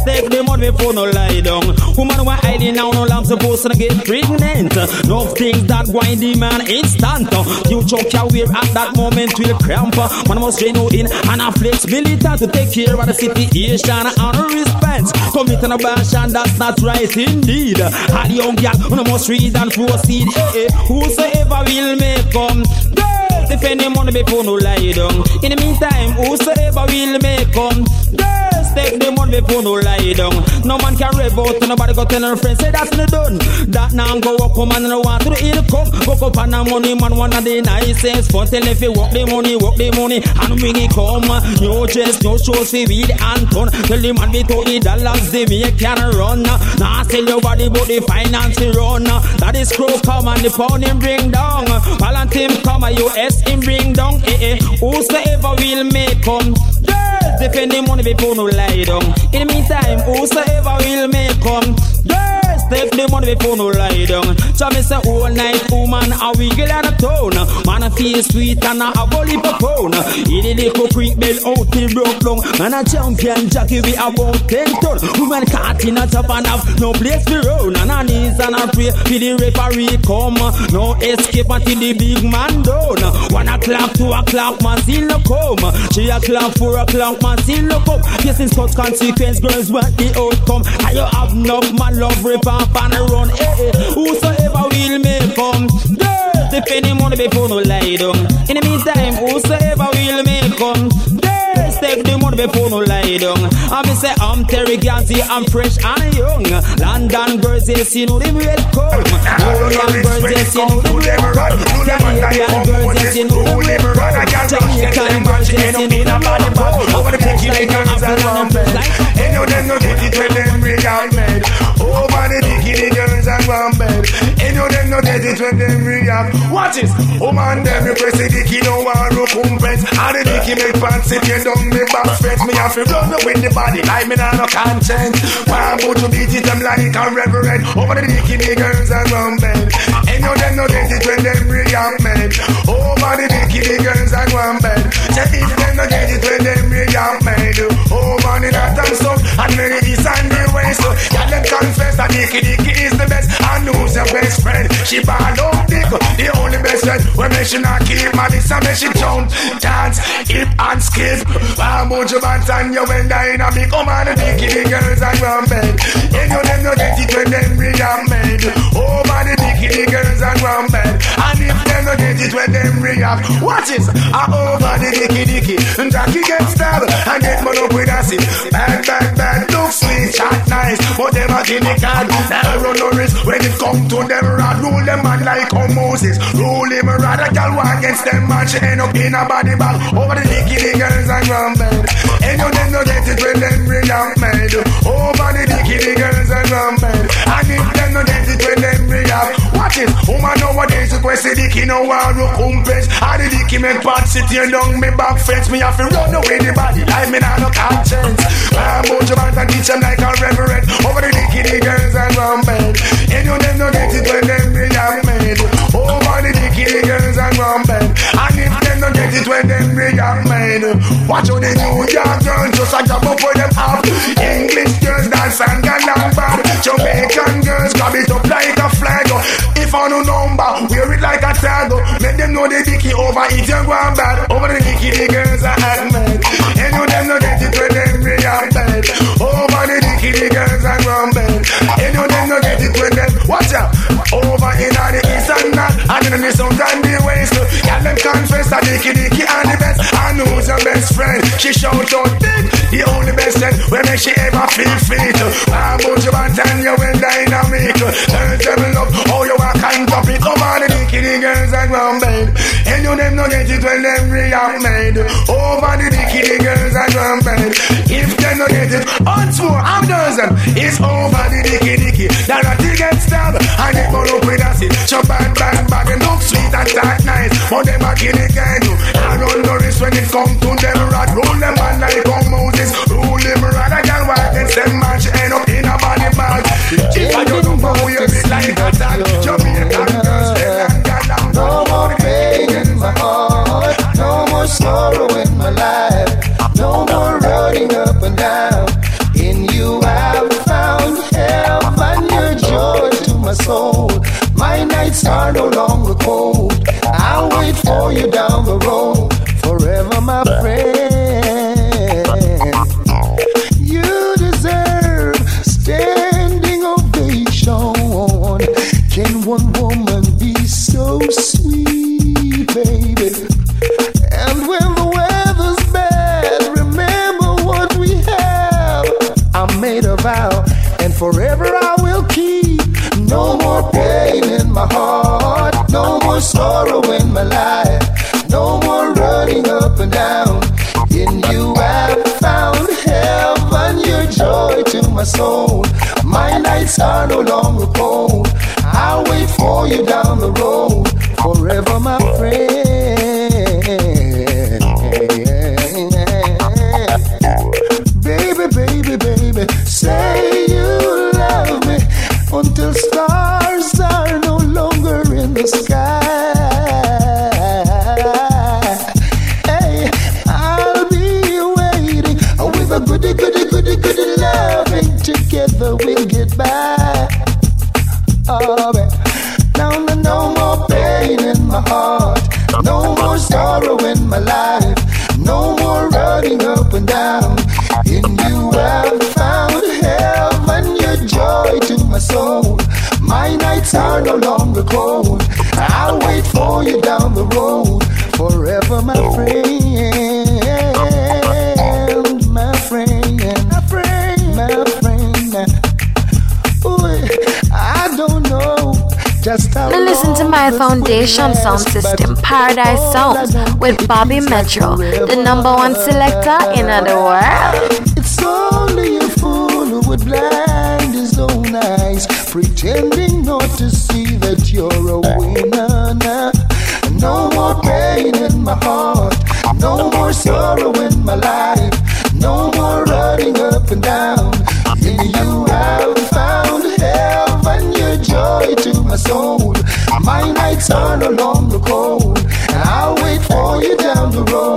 Take the money before no lie down. Woman why hiding now no long supposed to get pregnant. No things that grind the man instant. You choke your wear at that moment will cramp. Man must train in and a flexibility to take care of the situation and respect. Commit an abortion that's not right indeed. All young girl, you must read and proceed. Eh, eh. Whosoever will make come. Girls, defend the money before no lie down. In the meantime, whosoever will make come. Girls, take the money before no lie down. No man can rev out, nobody go tell her friends, say that's no done. That now go up, come and no want to the income. Go up on the money, man, one of the nicest. But tell if you work the money, walk the money, and when it come, no dress, no shows, see weed and ton. Tell the man we to the dollars, they make can run. Now sell your body, but the finance run. That is crow come and the pound him bring down. Valentine come, a US him bring down. Eh eh, whosoever will make come. Girls, defend the money before no lie down. In the meantime, whosoever will make come. Girls, take the money before no lie down. So me say oh, all night, woman, a wiggle out of town. Man, a feel sweet and a have a lip of pound. In the little creek bell out the broke down. Man, a champion jockey we about ten ton. Woman caught in a top and have no place to run. And a knees and a pray for the referee come. No escape until the big man done. One o'clock, two o'clock, man still no come. Three o'clock, four o'clock, man still no come. Yes, in such consequence, girls want the outcome. And you have enough man love rip off and run. Eh, eh. Whosoever will make come. Girls, if any money before no lie down. In the meantime, whosoever will make come. Girls, take the money before no lie down. I me say I'm Terry Ganzie, I'm fresh and young. London girls, yes, you know them welcome. London girls, yes, you know them welcome. Canadian girls, yes, you know them welcome. Jamaican girls, yes, you know them welcome. Over the pinky girls and rumpet And you them no get it when them real mad Oh, Over the bikini girls and rumpet And you them no get it when them real Watch this Oh man them you press the dicky no one recompense And the dicky make pants sit you down me back fence Me have to run with the body like me nah no conscience One put to beat it them like a reverend. Oh, Over the bikini girls and rumpet And you them no get it when them real mad Over the bikini girls and rumpet Say if them no get it when them Oh man in that and stuff And many east and west Yeah them confess that Dicky Dicky is the best. And who's your best friend? She ball up dick The only best friend. When me she not keep my this and me she jump. Dance, hip and skip. One bunch of bands and you when die in a big Come on the Dicky the girls and run And you them no get it when them real made. Oh man the Dicky the girls and run bed And if them no get it when them react. Watch this, I over the Dicky Dicky? Jackie get stabbed and get man up with a sip Bad, bad, bad, look sweet, chat nice. But them a can Never run no risk. When it come to them rod Rule them man like Moses. Rule him rod, a gal walk against them man. She end up in a body bag. Over the dicky the girls and bed And you them no get it when them react made Over the dicky the girls and bed And if them no get it when them react Watch it, woman nowadays request the dicky no want recompense And the dicky make part sit here down me back fence Me have to run away the body like me nah no conscience. I'm your man and teach them like a reverend. Over the dicky the girls and run bed. And you them no get it when them react made Over the dicky the girls and run bed. And if them no get it when them react made Watch how the New York girls just a grab up for them up English girls dance and down bad Jamaican girls grab it up like a flag No number, wear it like a tag. Make them know the dicky over. It and go on bad. Over the dicky the girls are act mad And you them no get it when them react bad Over the dicky the girls are bad And you them no get it when them watch out. Over in the east and north. And in the south and the west Y'all them confess that dicky dicky and the best And who's your best friend? She shout out big The only best friend when she ever feel fit. I'm about you and you when dynamic Tell them love how you are kind of it. Come on the the girls and run bed And you them no get it when them react made. Over the the girls and run bed If them no get it once more I'm dozen It's over the dicky dicky. That a thing get stabbed And it burn up with acid. Chop bad bad bad and look sweet and that nice. But them kill it can do. I run no risk when it come to them rat Roll them man like how Moses. Rule them rat I can walk against them man She end up in a body bag. If I don't know how you feel like a dog. Jamaican girls they get down. No more pain in my heart, no more sorrow in my life, no more running up and down. In you I've found help and your joy to my soul. My nights are no longer cold. I'll wait for you down the road, soul. My nights are no longer cold. I'll wait for you down the road, Elevation Sound System Paradise Sounds with Bobby Metro, the number one selector in the world. It's only a fool who would blind his own eyes, pretending not to see that you're a winner. Now. No more pain in my heart, no more sorrow in my life. Roll.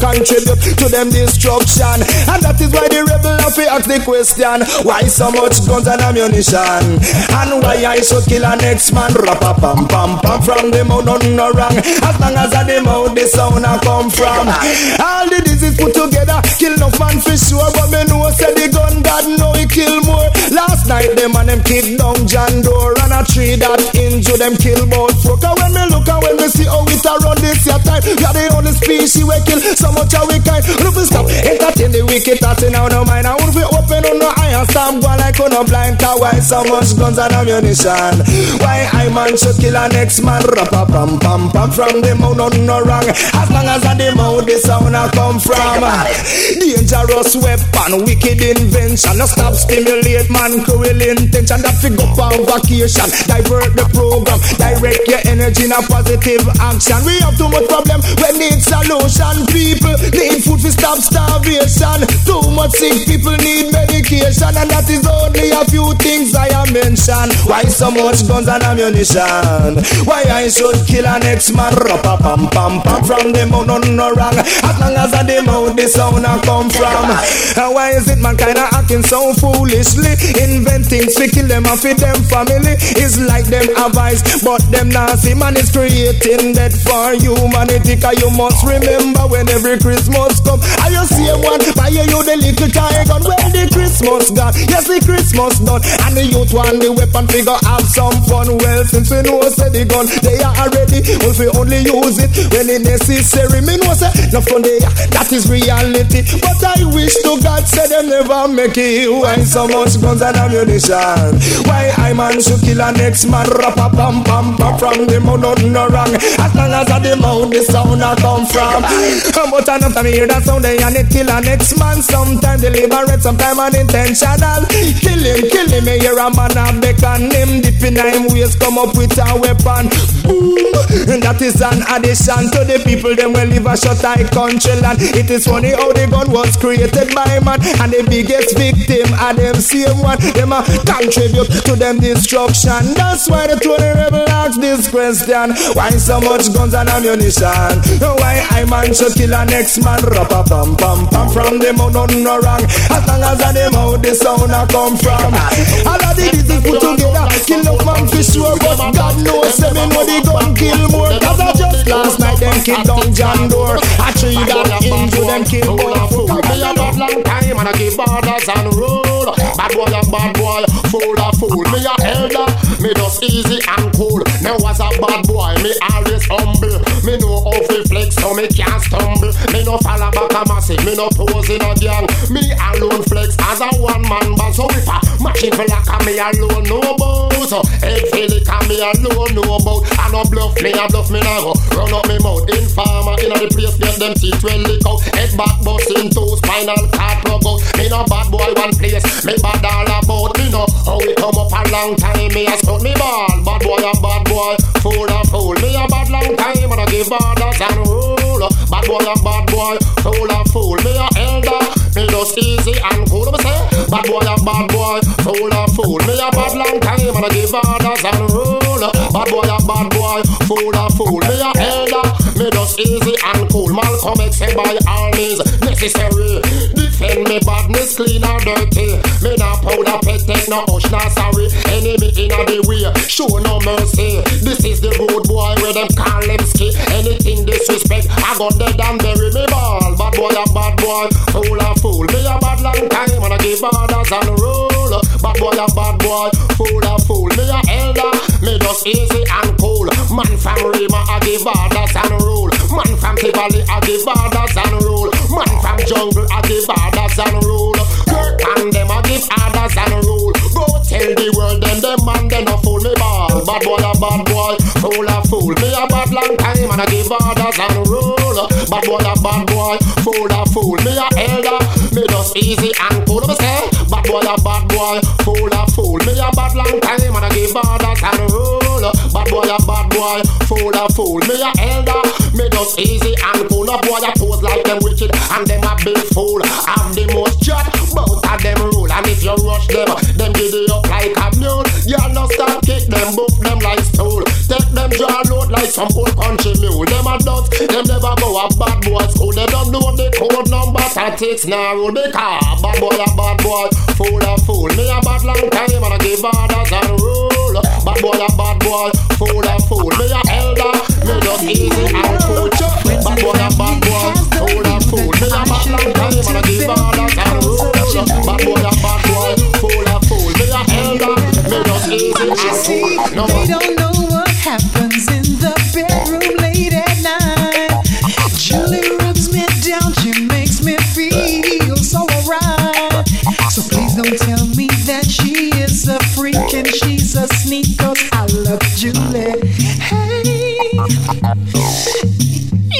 contribute to them destruction. And that is why the rebel have to ask the question: Why so much guns and ammunition? And why I should kill an ex-man? Rapa pam pam pam from the mouth, none no wrong. As long as I the mouth, the sound I come from. All the disease put together, kill no man for sure, but me know said the gun God know he kill more. Last night them and them kid down John Doe and a tree that injured them kill both broke. And when me look and when me see how it a run this your time, you the only species we kill. So much are we kind. Look we stop entertain the wicked thoughts in our mind. I would be open on no iron stamp one like on a blind car. Why so much guns and ammunition? Why I man should kill an next man? Rapa pam pam pam from the mouth no no wrong. As long as I the mouth the sound I come from. Dangerous weapon, wicked invention. No stop stimulate man cruel intention. That fi go on vacation, divert the program, direct your energy in a positive action. We have too much problem, we need solution. People need food to stop starvation. Too much sick people need medication, and that is only a few things I have mentioned. Why so much guns and ammunition? Why I should kill an next man? Rapa pam pam pam from the mouth, no no wrong. As long as I the mouth, the sound I come from. And why is it man kinda acting so foolishly? Inventing to kill them and feed them family. It's like them advice, but them nasty man is creating that for humanity. Cause you must remember when every Christmas come. I you see one buy you the little toy gun. Well the Christmas gone, yes the Christmas done, and the youth want the weapon figure have some fun. Well since we know say the gun they are ready, if we only use it when it necessary. Me know say no fun they that is reality. But I wish to God say them never make it. Why so much guns and ammunition? Why I man should kill a next man? Rap a pam pam pam from the mouth no wrong. As long as I the mouth the sound I come from. But enough time hear that sound they and it kill a next man. Sometimes deliberate, sometimes unintentional. Kill him, kill him. Me hear a man a beckon him. Deep in him waist come up with a weapon. Boom. And that is an addition to the people them will live a shut eye country land. It is funny how the gun was created by man and the biggest victim are them same one. Them a contribute to them destruction. That's why the Tony Rebel asked this question: Why so much guns and ammunition? Why I man should kill a next man? Rapa pam pam pam from them out nothing no wrong. As long as I them out the sound I come from. All of the diseases put together, kill up man for sure. But God knows, say me know the gun kill more. Cause I just last night them kill down John Door. I tree that injure them kill more. Me a bad long time and I give orders and rule. Bad boy a bad boy, fool a fool. Me a elder, me just easy and cool. Me was a bad boy, me always humble. Me know how to flex so me can't stumble. Me no fall back a massive, me no pose in a gang. Me alone flex as a one man band. So if a machine for like me alone no bout. So head feel it a me alone no bout. I no bluff me, I bluff me now. Run up me mouth. Informer in the place get them teeth well lick out. Head back busting two spinal cord plug out. Me no bad boy one place, me bad all about. Me know how we come up a long time. Me a scout me ball. Bad boy a bad boy, fool a fool. Me a bad long time and I give orders and rule. Bad boy a bad boy, fool a fool. Me a elder, me just easy and cool. Me say, bad boy a bad boy, fool a fool. Me a bad long time and I give orders and rule. Bad boy a bad boy, fool a fool. Me a elder, me just easy and cool. Malcolm X say by armies necessary. Defend me badness clean or dirty. Me not powder pet take no hush nah sorry. Enemy inna the way, show no mercy. This is the road boy where them call them ski. Anything disrespect, I got dead and bury me ball. Bad boy a bad boy, fool a fool. Me a bad long time I give orders and rule. Bad boy a bad boy, fool a fool. Me a elder, me just easy and cool. Man from Rema I give orders and rule. Man from Tivoli I give orders and rule. Man from jungle I give orders and rule. Kirk and them I give orders and rule. Go tell the world them them man they no fool me ball. Bad boy a bad boy, fool a fool. Me a bad long time and I give orders and rule. Bad boy a bad boy, fool a fool. Me a elder, me just easy and cool. Me say, bad boy a bad boy, fool a fool. Me a bad long time and I give orders and rule. Bad boy a bad boy, fool a fool. Me a elder, me just easy and cool. No boy a pose like them wicked and them a big fool. Have the most chat, both of them rule. And if you rush them, them give it up like a mule. No stop kick them, book them like them draw load like some old country mule. Them a adults, them never go a bad boy school. They don't know the code number tactics narrow. They car bad boy a bad boy, fool a fool. Me a bad long time and I give orders and rule. Bad boy a bad boy, fool a fool. Me a elder, me just easy and cool. Bad boy a bad boy, fool a fool. Me a bad long time and I give orders and rule. Bad boy a bad boy, fool a fool. Me a elder, me just easy and cool. No more. sneak up. I love Julie. Hey,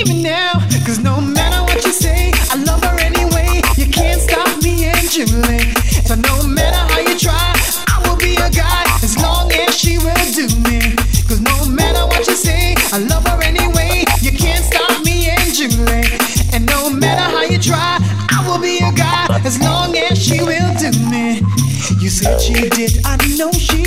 even now, cause no matter what you say, I love her anyway. You can't stop me and Julie. So no matter how you try, I will be a guy as long as she will do me. Cause no matter what you say, I love her anyway. You can't stop me and Julie. And no matter how you try, I will be a guy as long as she will do me. You said she did, I know she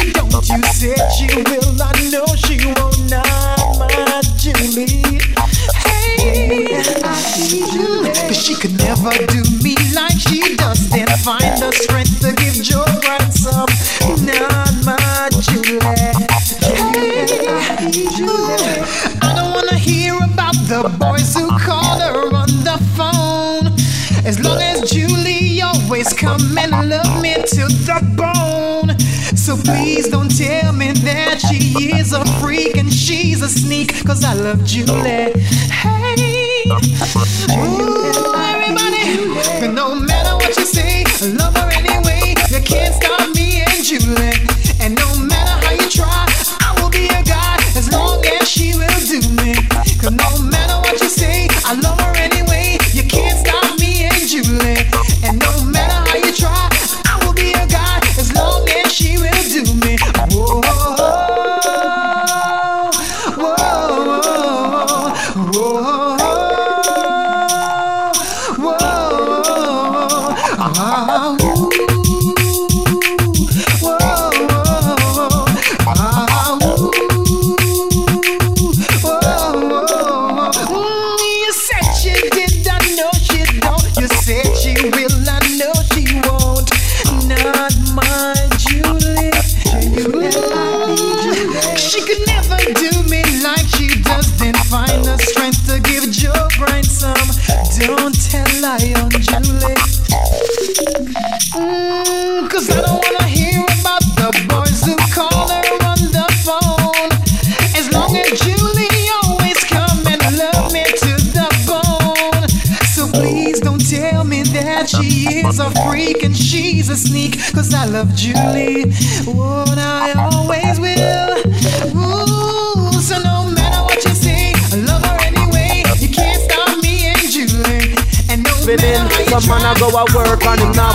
never do me like she does. Then find the strength to give Joe ransom. Not my Julie. Hey, you. I don't wanna hear about the boys who call her on the phone. As long as Julie always come and love me to the bone. So please don't tell me that she is a freak and she's a sneak. Cause I love Julie. Hey,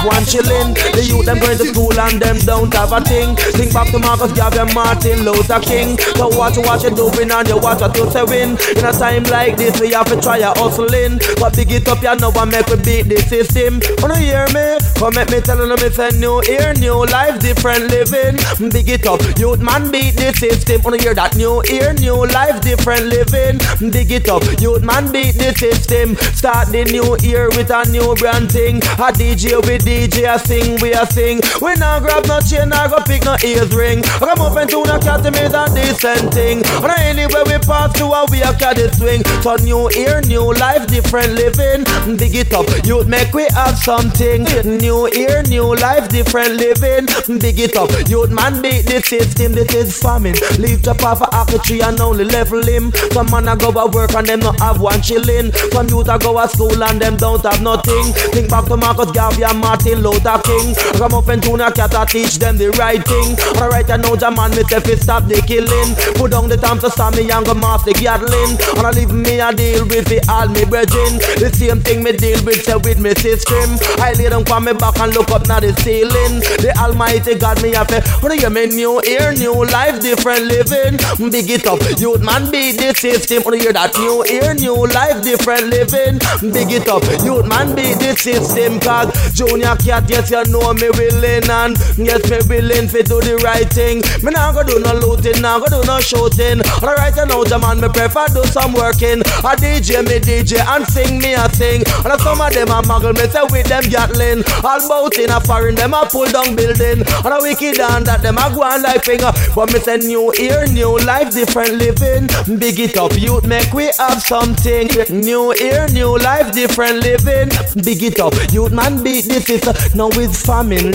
one chillin'. Youth them going to school and them don't have a thing. Think back to Marcus Garvey Martin Luther King. So watch what you're doing and you watch what you say win. In a time like this we have to try a hustling. But big it up you know and make we beat the system. Wanna hear me? Come make me tell you me say new year, new life, different living. Big it up, youth man beat the system. Wanna hear that new year, new life, different living. Big it up, youth man beat the system. Start the new year with a new brand thing. A DJ with DJ a sing, we a sing. We not grab no chain, not go pick no ears ring. I come up and tune a cat me a decent thing. And anywhere we pass to a we a cat swing. So new year, new life, different living. Big it up, youth make we have something. New year, new life, different living. Big it up, youth man beat the system. This is famine. Leave the path for tree and only level him. Some man a go a work and them not have one chillin'. Some youth a go a school and them don't have nothing. Think back to Marcus Garvey and Martin Luther King. Come up and tune a cat a teach them the right thing. Alright, I know the man me say fi stop the killing. Put down the time to stop me and go mass the gathering. And I leave me a deal with the all me brethren. The same thing me deal with say with me system. I lay down on me back and look up now the ceiling. The Almighty God me have to. When you me new year, new life, different living. Big it up, youth man beat the system. When you hear that new year, new life, different living. Big it up, youth man beat the system. Cause Junior Cat, yes you know me willing and yes me willing fi do the right thing. Me nah go do no looting, nah go do no shooting. Alright, I know the man me prefer do some working. A DJ me DJ and sing me a sing. And I some of them a muggle me say with them gatling. All bout in a foreign them a pull down building. And a wicked and that them a go on like finger. But me say new year, new life, different living. Big it up, youth make we have something. New year, new life, different living. Big it up, youth man beat this is Now with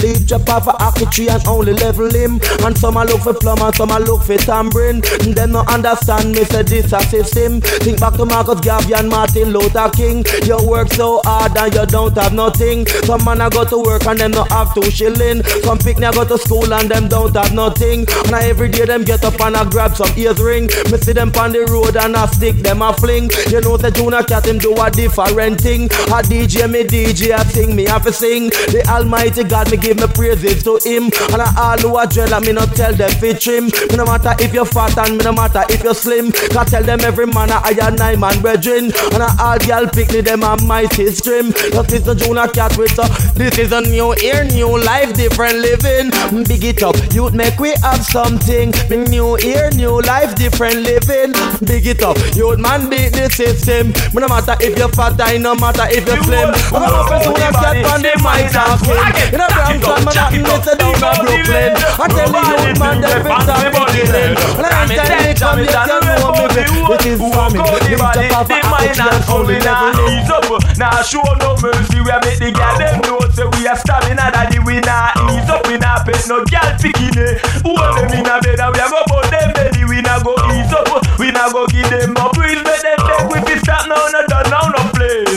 leave drop off a hockey tree and only level him. And some a look for plum and some a look for tambourine. Them no understand me say this a system. Think back to Marcus Garvey and Martin Luther King. You work so hard and you don't have nothing. Some man a go to work and them not have two shilling. Some pick go to school and them don't have nothing. And I every day them get up and I grab some ears ring. Me see them on the road and I stick them a fling. You know the Junior Cat him do a different thing. A DJ me DJ a sing me have to sing. The Almighty God me give me praises to him. And I all who a dread and me not tell them fit trim. Me no matter if you're fat and me no matter if you're slim. Cause tell them every man a I and nine man brethren. And I all girl pick body them a mighty stream. Just is the Junior Cat with uh, This is a new year, new life, different living. Big it up, youth make we have something. New year, new life, different living. Big it up, youth man beat the system. Me No matter if you're fat, I no matter if you're slim. I'm a open Junior Cat on the mic talking. In a Brampton, man, nothing is a down a Brooklyn. I tell the youth man that we start beginning. And I tell me come here, tell me what me It is famine. Jump off a mind and we now ease up. Now show no mercy. We make the girl them know say we are stamina daddy. We now ease up. We now pet no girl picking it. Who them in a bed and we a go put them belly. We now go ease up. We now go give them a breeze. But them beg we fi stop now. No done now no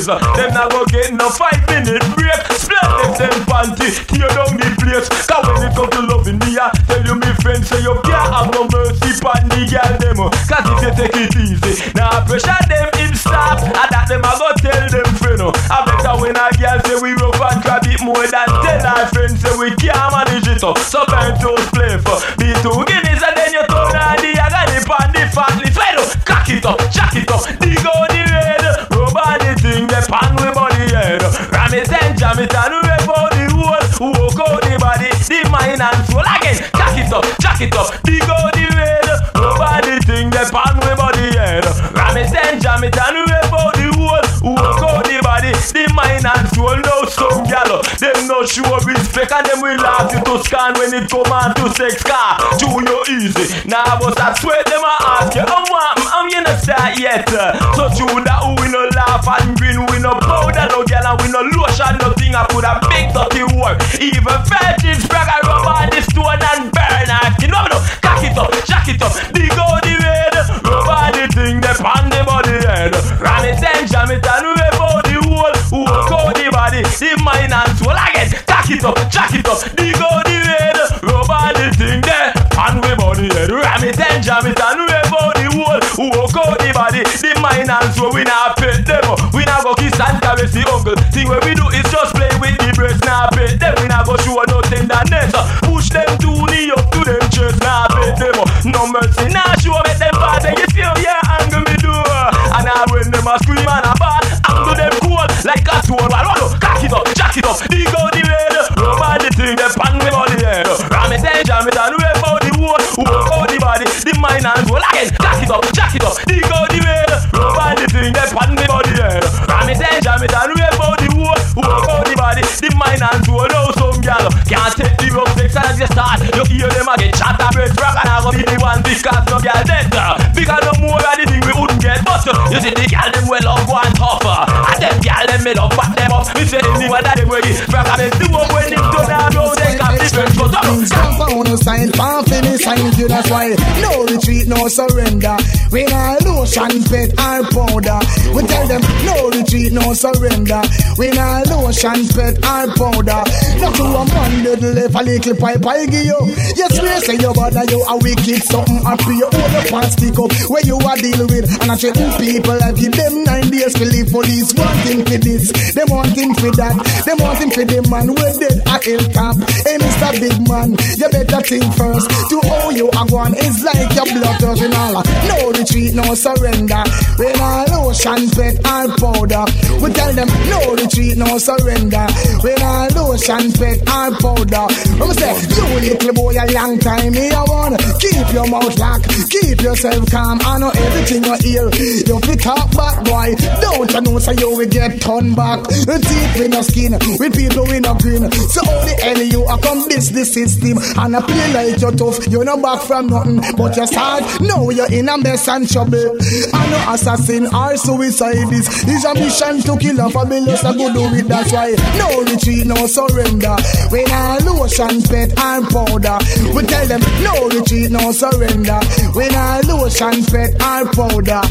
place. Them now go get no five minute break. Split them them panty. Tear down the place. Cause when it come to loving me, I tell you me friends say you can't have no mercy pon the girl them. Cause if you take it easy, now pressure them him stop. And that them I go tell them friend. Oh, I better when a girl say we rough and grab it more than tell our friends say we can't manage it. up. So burn toes play for be two guineas and then you turn on the agony pon the fatly sweat. Cock it up, jack it up, dig out the red. The thing, the pan with body head. Ram it and jam it and rip out the whole. Walk out the body, the mind and soul again. Jack it up, jack it up, dig out the red. Rubber the thing, the pan with body head. Ram it and jam it and rip the mind and soul. No some gal, them no show respect and them will ask you to scan when it come on to sex car. You easy? Now but I swear them I ask you, I'm what? I'm you not start yet. So true that we no laugh and grin, we no powder no gal and we no lotion nothing. I put a big dirty work. Even virgins brag I rub on the stone and burn her skin. No, no, cock it up, jack it up, dig out the red. Rub on the thing, they pan the body head. Ram it and jam it and Cock it up, jack it up, dig out the red. Rub on the thing there, pan the body head. Ram it and jam it and out the whole. Walk out the body, the mind and soul. We not pet them, we not go kiss and caress the uncle. See what we do is just play with the breast. Now pet them, we not go show no tenderness. The mind and soul again. Cock it up, jack it up, dig out the. Rub on the thing, they pan the head. Ram it and jam it and rip out the whole. Walk out the body, the mind and soul. Now some gal can't take the rough sex as you start. You hear them again, chat a breast rock and I go be the one because no gal dead. Because no more of the thing we wouldn't get. But you see the gal them well off one tougher. And them gal them me love back them up. We say anyone that them way. Rock and them do up when it done and now they can different. But Jump on the sign, sign you that's why. No retreat, no surrender. We not lotion, pet or powder. We tell them no retreat, no surrender. We not lotion, pet or powder. Not to a man that left a little pipe I give you. Yes, we say you bother you a wicked something happy You hold up and stick up. Where you are deal with And I threaten people I give them nine days to live Police. Wanting for this, them wanting for that. Them wanting for the man with dead a hilltop Hey Mr. Big Man, you better think first. To how you are going is like your blood all No retreat, no surrender. We not lotion, pet or powder We tell them no retreat, no surrender. We not lotion, pet or powder I'm say, you little boy a long time me I want Keep your mouth locked, keep yourself calm. I know everything you hear. You be talk back boy. Don't you know so you will get turned back. Teeth in your skin, with people in a green So how the hell you a come the system And I play like you're tough. You're not back from nothing But you're sad. Now you're in a mess and trouble. I know assassin or suicidist. Is a mission to kill a fabulous I go do it that's why. No retreat, no surrender. We not lotion, pet and powder We tell them no retreat, no surrender. We not lotion, pet and powder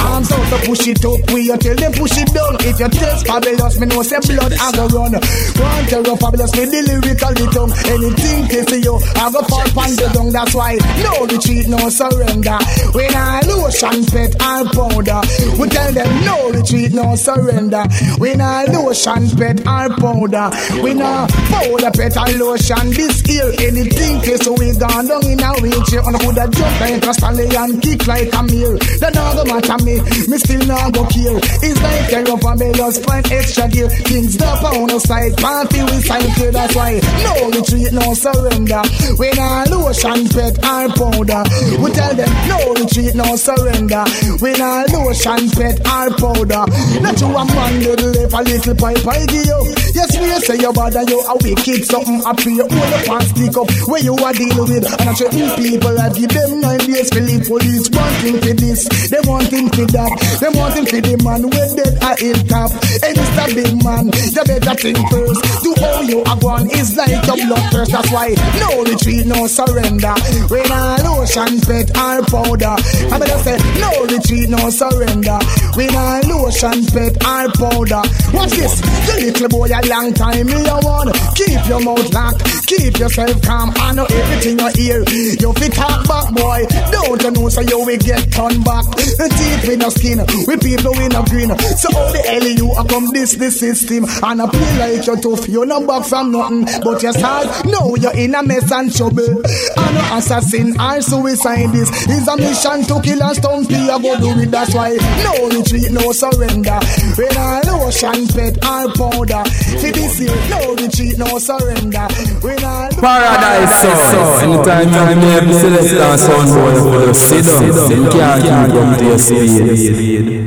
Arms out to push it up We you. Tell them push it down. If you test fabulous Me know say blood I go run. To rough fabulous with the lyrical tongue. Anything to see you, I go fall pan the dung. That's why no retreat, no surrender. When I lotion pet and powder, we tell them no retreat, no surrender. When I lotion pet and powder, we no powder pet and lotion. This here anything to so we gone down in a wheelchair and could have jump like a Stanley and kick like a meal. That not go matter me, me still not go kill. It's like a rough and just find extra gear. Things up on the side, party we sign clear. That's why no retreat, no surrender. When I lotion pet and powder, we tell them no retreat, no surrender. When I lotion pet and powder, not you a man the left a little pipe I give you. Yes, we say you and you a wicked something up for you. Hold up and stick up where you are deal with. And I certain people I give them nine days the police wanting for this, they wanting for that, they wanting for the man with dead a hilltop. Hey, Mr. Big Man, you better think first. Do all you are going is like your blood thirst. That's why no retreat, no surrender. When I lotion pet or powder, I better say no retreat, no surrender. When I lotion pet or powder. Watch this, the little boy a long time me a want. Keep your mouth locked, keep yourself calm. I know everything you hear. You fit talk back, boy. Don't you know so you will get turned back. Teeth with no skin, with people with no green. So all the hell you a come this the system and I play like you're tough. You're not back from nothing, but you start now you're in a mess and trouble. I know assassin or suicidist is a mission to kill and stump you. I go do it. That's why no retreat, no surrender. When I lotion pet or powder, for this year no retreat, no surrender. When I Paradise Sound. Anytime you name Celestia Sound, boy, you just sit down. You can't up to your speed.